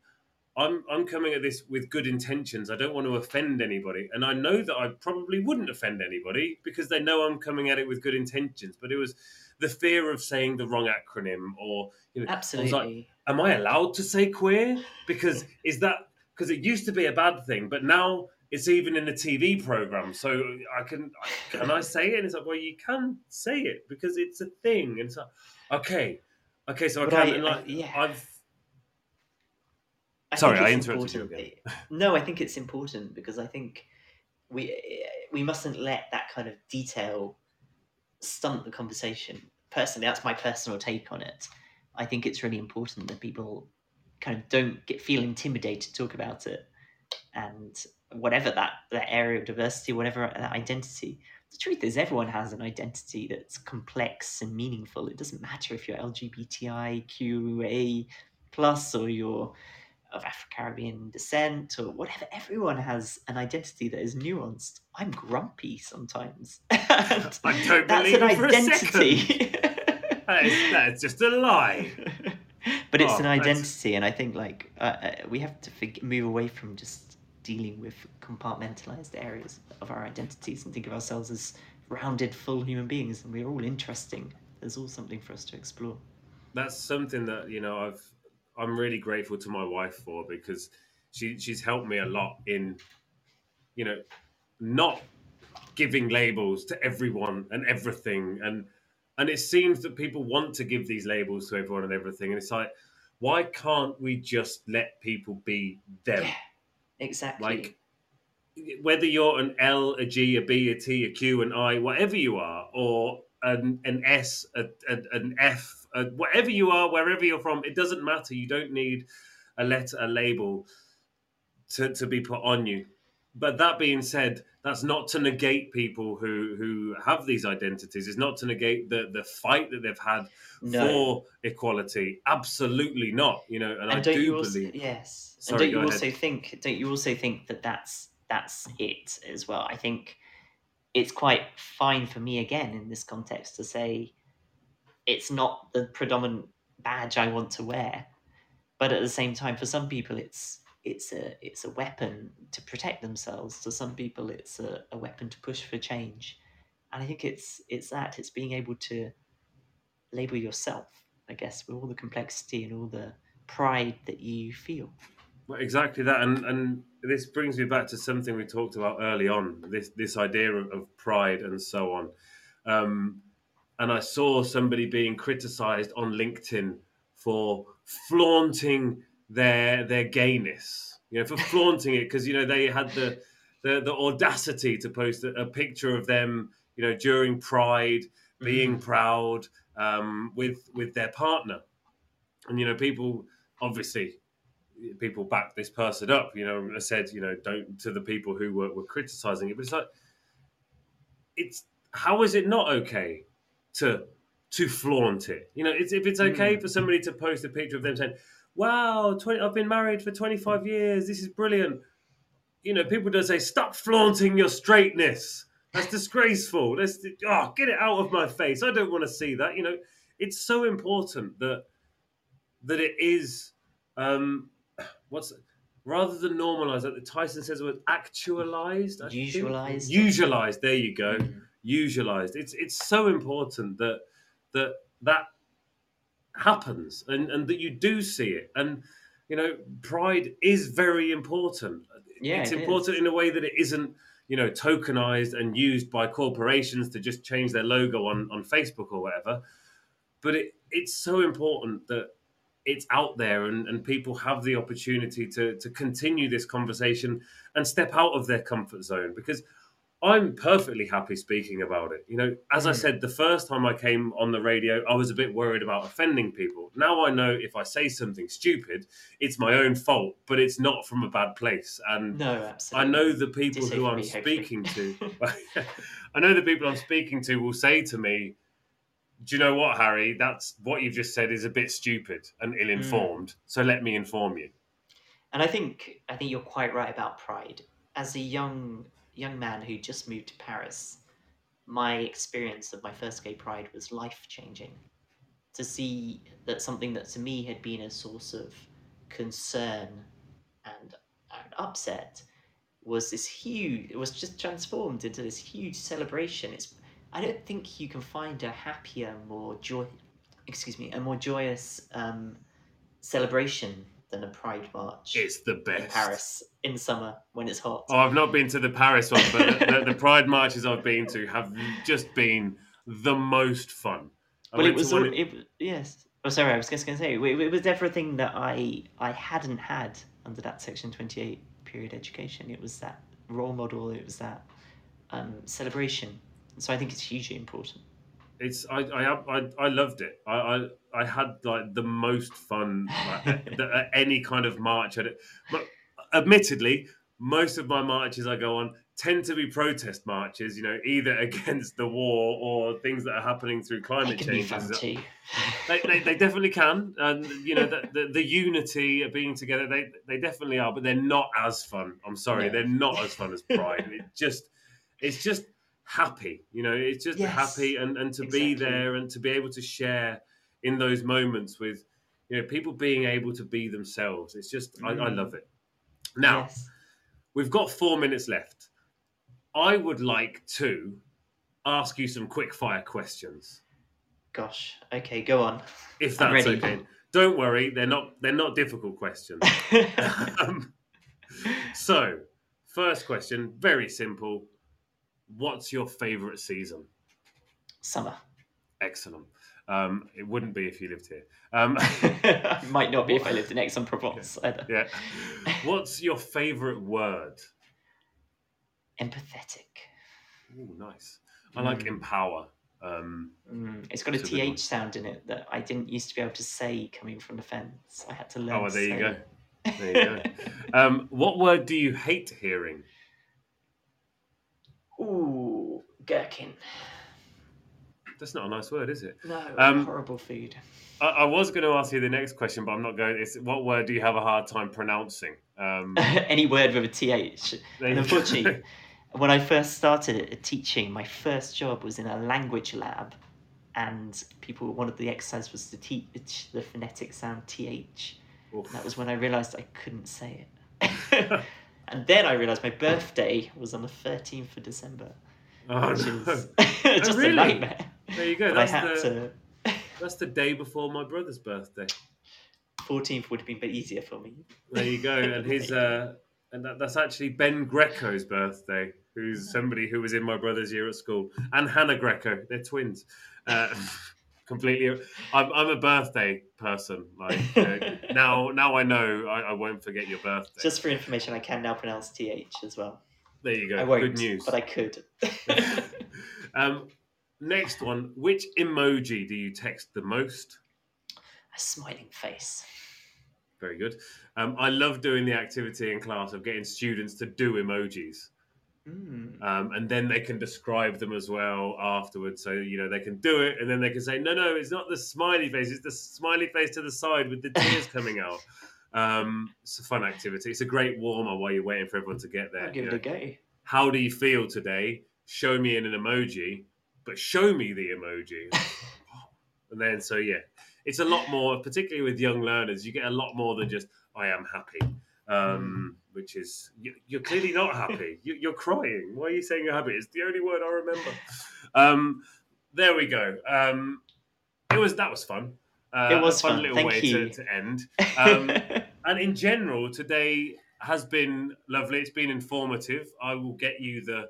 [SPEAKER 2] I'm I'm coming at this with good intentions. I don't want to offend anybody, and I know that I probably wouldn't offend anybody because they know I'm coming at it with good intentions. But it was the fear of saying the wrong acronym, or you know,
[SPEAKER 6] absolutely.
[SPEAKER 2] Like, Am I allowed to say queer? Because is that because it used to be a bad thing, but now it's even in a TV program. So I can can I say it? And it's like, well, you can say it because it's a thing. And it's like, okay, okay, so I
[SPEAKER 6] But
[SPEAKER 2] can.
[SPEAKER 6] I-
[SPEAKER 2] and like,
[SPEAKER 6] I- yeah.
[SPEAKER 2] I've
[SPEAKER 6] I
[SPEAKER 2] Sorry, I interrupted you again.
[SPEAKER 6] No, I think it's important because I think we we mustn't let that kind of detail stunt the conversation. Personally, that's my personal take on it. I think it's really important that people kind of don't get feel intimidated to talk about it, and whatever that that area of diversity, whatever that identity. The truth is, everyone has an identity that's complex and meaningful. It doesn't matter if you're LGBTIQA plus or you're of Afro Caribbean descent or whatever. Everyone has an identity that is nuanced. I'm grumpy sometimes.
[SPEAKER 2] I don't
[SPEAKER 6] that's an identity.
[SPEAKER 2] that is, that's just a lie.
[SPEAKER 6] but it's
[SPEAKER 2] Oh,
[SPEAKER 6] an
[SPEAKER 2] that's-
[SPEAKER 6] identity, and I think like uh, uh, we have to fig- move away from just dealing with compartmentalized areas of our identities and think of ourselves as rounded, full human beings, and we're all interesting. There's all something for us to explore.
[SPEAKER 2] that's something that you know I've I'm really grateful to my wife for because she she's helped me a lot in you know not giving labels to everyone and everything. And and it seems that people want to give these labels to everyone and everything. And it's like why can't we just let people be them?
[SPEAKER 6] Yeah, exactly.
[SPEAKER 2] like whether you're an L, a G, a B, a T, a Q, an I, whatever you are, or an, an S, a, a, an F, a, whatever you are, wherever you're from, it doesn't matter. You don't need a letter, a label to, to be put on you. But that being said, that's not to negate people who, who have these identities. It's not to negate the, the fight that they've had
[SPEAKER 6] No.
[SPEAKER 2] for equality. Absolutely not. You know, and,
[SPEAKER 6] and
[SPEAKER 2] I do
[SPEAKER 6] you also
[SPEAKER 2] believe.
[SPEAKER 6] yes
[SPEAKER 2] Sorry,
[SPEAKER 6] and don't you
[SPEAKER 2] ahead.
[SPEAKER 6] also think don't you also think that that's that's it as well i think it's quite fine for me again in this context to say it's not the predominant badge i want to wear but at the same time for some people it's it's a it's a weapon to protect themselves to some people it's a, a weapon to push for change and i think it's it's that it's being able to label yourself i guess with all the complexity and all the pride that you feel
[SPEAKER 2] Well, exactly that, and and this brings me back to something we talked about early on. This this idea of, of pride and so on. Um, and I saw somebody being criticised on LinkedIn for flaunting their their gayness. You know, for flaunting it because you know they had the the, the audacity to post a, a picture of them. You know, during Pride, being proud um, with with their partner, and you know, people obviously people backed this person up. You know, I said, you know, don't to the people who were, were criticizing it. But it's like, it's how is it not okay to to flaunt it? You know, it's, if it's okay hmm. for somebody to post a picture of them saying, "Wow, 20, I've been married for twenty five years. This is brilliant." You know, people don't say, "Stop flaunting your straightness." That's disgraceful. Let's oh, ah, get it out of my face. I don't want to see that. You know, it's so important that that it is um, what's rather than normalized, like the Tyson says, the word actualized, I think?
[SPEAKER 6] Usualized.
[SPEAKER 2] usualized. There you go, hmm. Usualized. It's it's so important that that that happens and and that you do see it and you know pride is very important
[SPEAKER 6] Yeah,
[SPEAKER 2] it's
[SPEAKER 6] it
[SPEAKER 2] important
[SPEAKER 6] is.
[SPEAKER 2] in a way that it isn't you know tokenized and used by corporations to just change their logo on on facebook or whatever but it it's so important that it's out there and, and people have the opportunity to to continue this conversation and step out of their comfort zone because I'm perfectly happy speaking about it. You know, as I
[SPEAKER 6] Mm.
[SPEAKER 2] said, the first time I came on the radio, I was a bit worried about offending people. Now I know if I say something stupid, it's my own fault, but it's not from a bad place. And
[SPEAKER 6] No, absolutely.
[SPEAKER 2] I know the people who I'm
[SPEAKER 6] me,
[SPEAKER 2] speaking to. I know the people I'm speaking to will say to me, "Do you know what, Harry? That's what you've just said is a bit stupid and ill-informed. So let me inform you."
[SPEAKER 6] And I think I think you're quite right about pride. As a young young man who just moved to Paris, my experience of my first gay pride was life changing. To see that something that to me had been a source of concern and, and upset was this huge it was just transformed into this huge celebration. It's I don't think you can find a happier, more joy excuse me, a more joyous um, celebration than a pride march
[SPEAKER 2] It's the best. in.
[SPEAKER 6] Paris in summer when it's hot.
[SPEAKER 2] Oh, I've not been to the Paris one, but the, the, Pride marches I've been to have just been the most fun. I
[SPEAKER 6] well, it was all,
[SPEAKER 2] in-
[SPEAKER 6] it, yes. Oh, sorry, I was just going to say it, it was everything that I I hadn't had under that Section Twenty Eight period education. It was that role model. It was that um, celebration. So I think it's hugely important.
[SPEAKER 2] It's I I I, I loved it. I, I I had like the most fun like, at, any kind of march. At it. But admittedly, most of my marches I go on tend to be protest marches. You know, either against the war or things that are happening through climate change. They, they, they definitely can, and you know the, the, the unity of being together. They they definitely are, but they're not as fun. I'm sorry,
[SPEAKER 6] No.
[SPEAKER 2] they're not as fun as Pride. it just it's just happy, you know. It's just
[SPEAKER 6] Yes,
[SPEAKER 2] happy, and and to be there and to be able to share in those moments with you know people being able to be themselves. It's just I, I
[SPEAKER 6] Mm.
[SPEAKER 2] love it. Now
[SPEAKER 6] yes.
[SPEAKER 2] we've got four minutes left. I would like to ask you some quick fire questions.
[SPEAKER 6] Gosh. Okay, go on.
[SPEAKER 2] if that's okay. Don't worry, they're not they're not difficult questions. um, so, first question, very simple. What's your favorite season?
[SPEAKER 6] Summer.
[SPEAKER 2] Excellent. Um, it wouldn't be if you lived here. Um,
[SPEAKER 6] Might not be if I lived in Aix-en-Provence either.
[SPEAKER 2] yeah. What's your favorite word?
[SPEAKER 6] Empathetic.
[SPEAKER 2] Oh, nice. I like
[SPEAKER 6] Mm.
[SPEAKER 2] empower. Um,
[SPEAKER 6] Mm, it's got a
[SPEAKER 2] It's a good one.
[SPEAKER 6] th sound in it that I didn't used to be able to say coming from the Fens. I had to learn.
[SPEAKER 2] oh, well, there you go.
[SPEAKER 6] it.
[SPEAKER 2] There you go. Um, what word do you hate hearing?
[SPEAKER 6] Ooh, gherkin.
[SPEAKER 2] That's not a nice word, is it?
[SPEAKER 6] No,
[SPEAKER 2] Um,
[SPEAKER 6] horrible food.
[SPEAKER 2] I, I was going to ask you the next question, but I'm not going. It's what word do you have a hard time pronouncing? Um,
[SPEAKER 6] Any word with a th.
[SPEAKER 2] there
[SPEAKER 6] And
[SPEAKER 2] you
[SPEAKER 6] unfortunately, when I first started teaching, my first job was in a language lab, and people one of the exercises was to teach the phonetic sound th.
[SPEAKER 2] Oof.
[SPEAKER 6] And that was when I realised I couldn't say it. and then I realised my birthday was on the thirteenth of December,
[SPEAKER 2] Oh,
[SPEAKER 6] which
[SPEAKER 2] no.
[SPEAKER 6] is just
[SPEAKER 2] really?
[SPEAKER 6] a nightmare.
[SPEAKER 2] There you go.
[SPEAKER 6] But I
[SPEAKER 2] That's
[SPEAKER 6] had
[SPEAKER 2] the
[SPEAKER 6] to.
[SPEAKER 2] that's the day before my brother's birthday.
[SPEAKER 6] Fourteenth would have been a bit easier for me.
[SPEAKER 2] There you go. And his uh, and that, that's actually Ben Greco's birthday, who's somebody who was in my brother's year at school, and Hannah Greco. They're twins. Uh, completely. I'm, I'm a birthday person. Like uh, now, now I know I, I won't forget your birthday.
[SPEAKER 6] Just for information, I can now pronounce th as well.
[SPEAKER 2] there you go.
[SPEAKER 6] I won't,
[SPEAKER 2] Good news.
[SPEAKER 6] but I could.
[SPEAKER 2] um, next one. Which emoji do you text the most?
[SPEAKER 6] a smiling face.
[SPEAKER 2] Very good. Um, I love doing the activity in class of getting students to do emojis.
[SPEAKER 6] Mm.
[SPEAKER 2] Um, and then they can describe them as well afterwards. So, you know, they can do it and then they can say, no, no, it's not the smiley face, it's the smiley face to the side with the tears coming out. Um, it's a fun activity. It's a great warmer while you're waiting for everyone to get there.
[SPEAKER 6] I'll give
[SPEAKER 2] you
[SPEAKER 6] it a go.
[SPEAKER 2] How do you feel today? Show me in an emoji, but show me the emoji. And then, so yeah, it's a lot more, particularly with young learners, you get a lot more than just, I am happy, um, which is, you, you're clearly not happy. You, you're crying. Why are you saying you're happy? It's the only word I remember. Um, there we go. Um, it was, that was fun. Uh,
[SPEAKER 6] It was
[SPEAKER 2] a fun,
[SPEAKER 6] fun.
[SPEAKER 2] little
[SPEAKER 6] Thank
[SPEAKER 2] way
[SPEAKER 6] you.
[SPEAKER 2] To, to end. Um, and in general, today has been lovely. It's been informative. I will get you the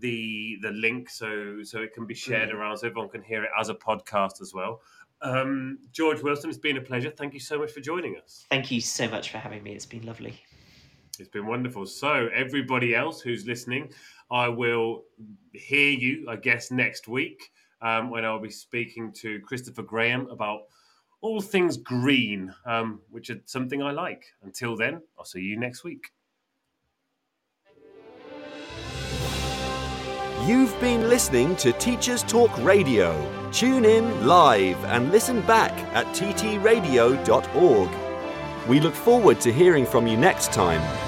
[SPEAKER 2] the the link so so it can be shared
[SPEAKER 6] Brilliant.
[SPEAKER 2] around so everyone can hear it as a podcast as well. Um, George Wilson, it's been a pleasure. Thank you so much for joining us.
[SPEAKER 6] Thank you so much for having me. It's been lovely.
[SPEAKER 2] It's been wonderful. So, everybody else who's listening, I will hear you, I guess, next week um, when I'll be speaking to Christopher Graham about all things green, um, which is something I like. Until then, I'll see you next week.
[SPEAKER 1] You've been listening to Teachers Talk Radio. Tune in live and listen back at ttradio.org. We look forward to hearing from you next time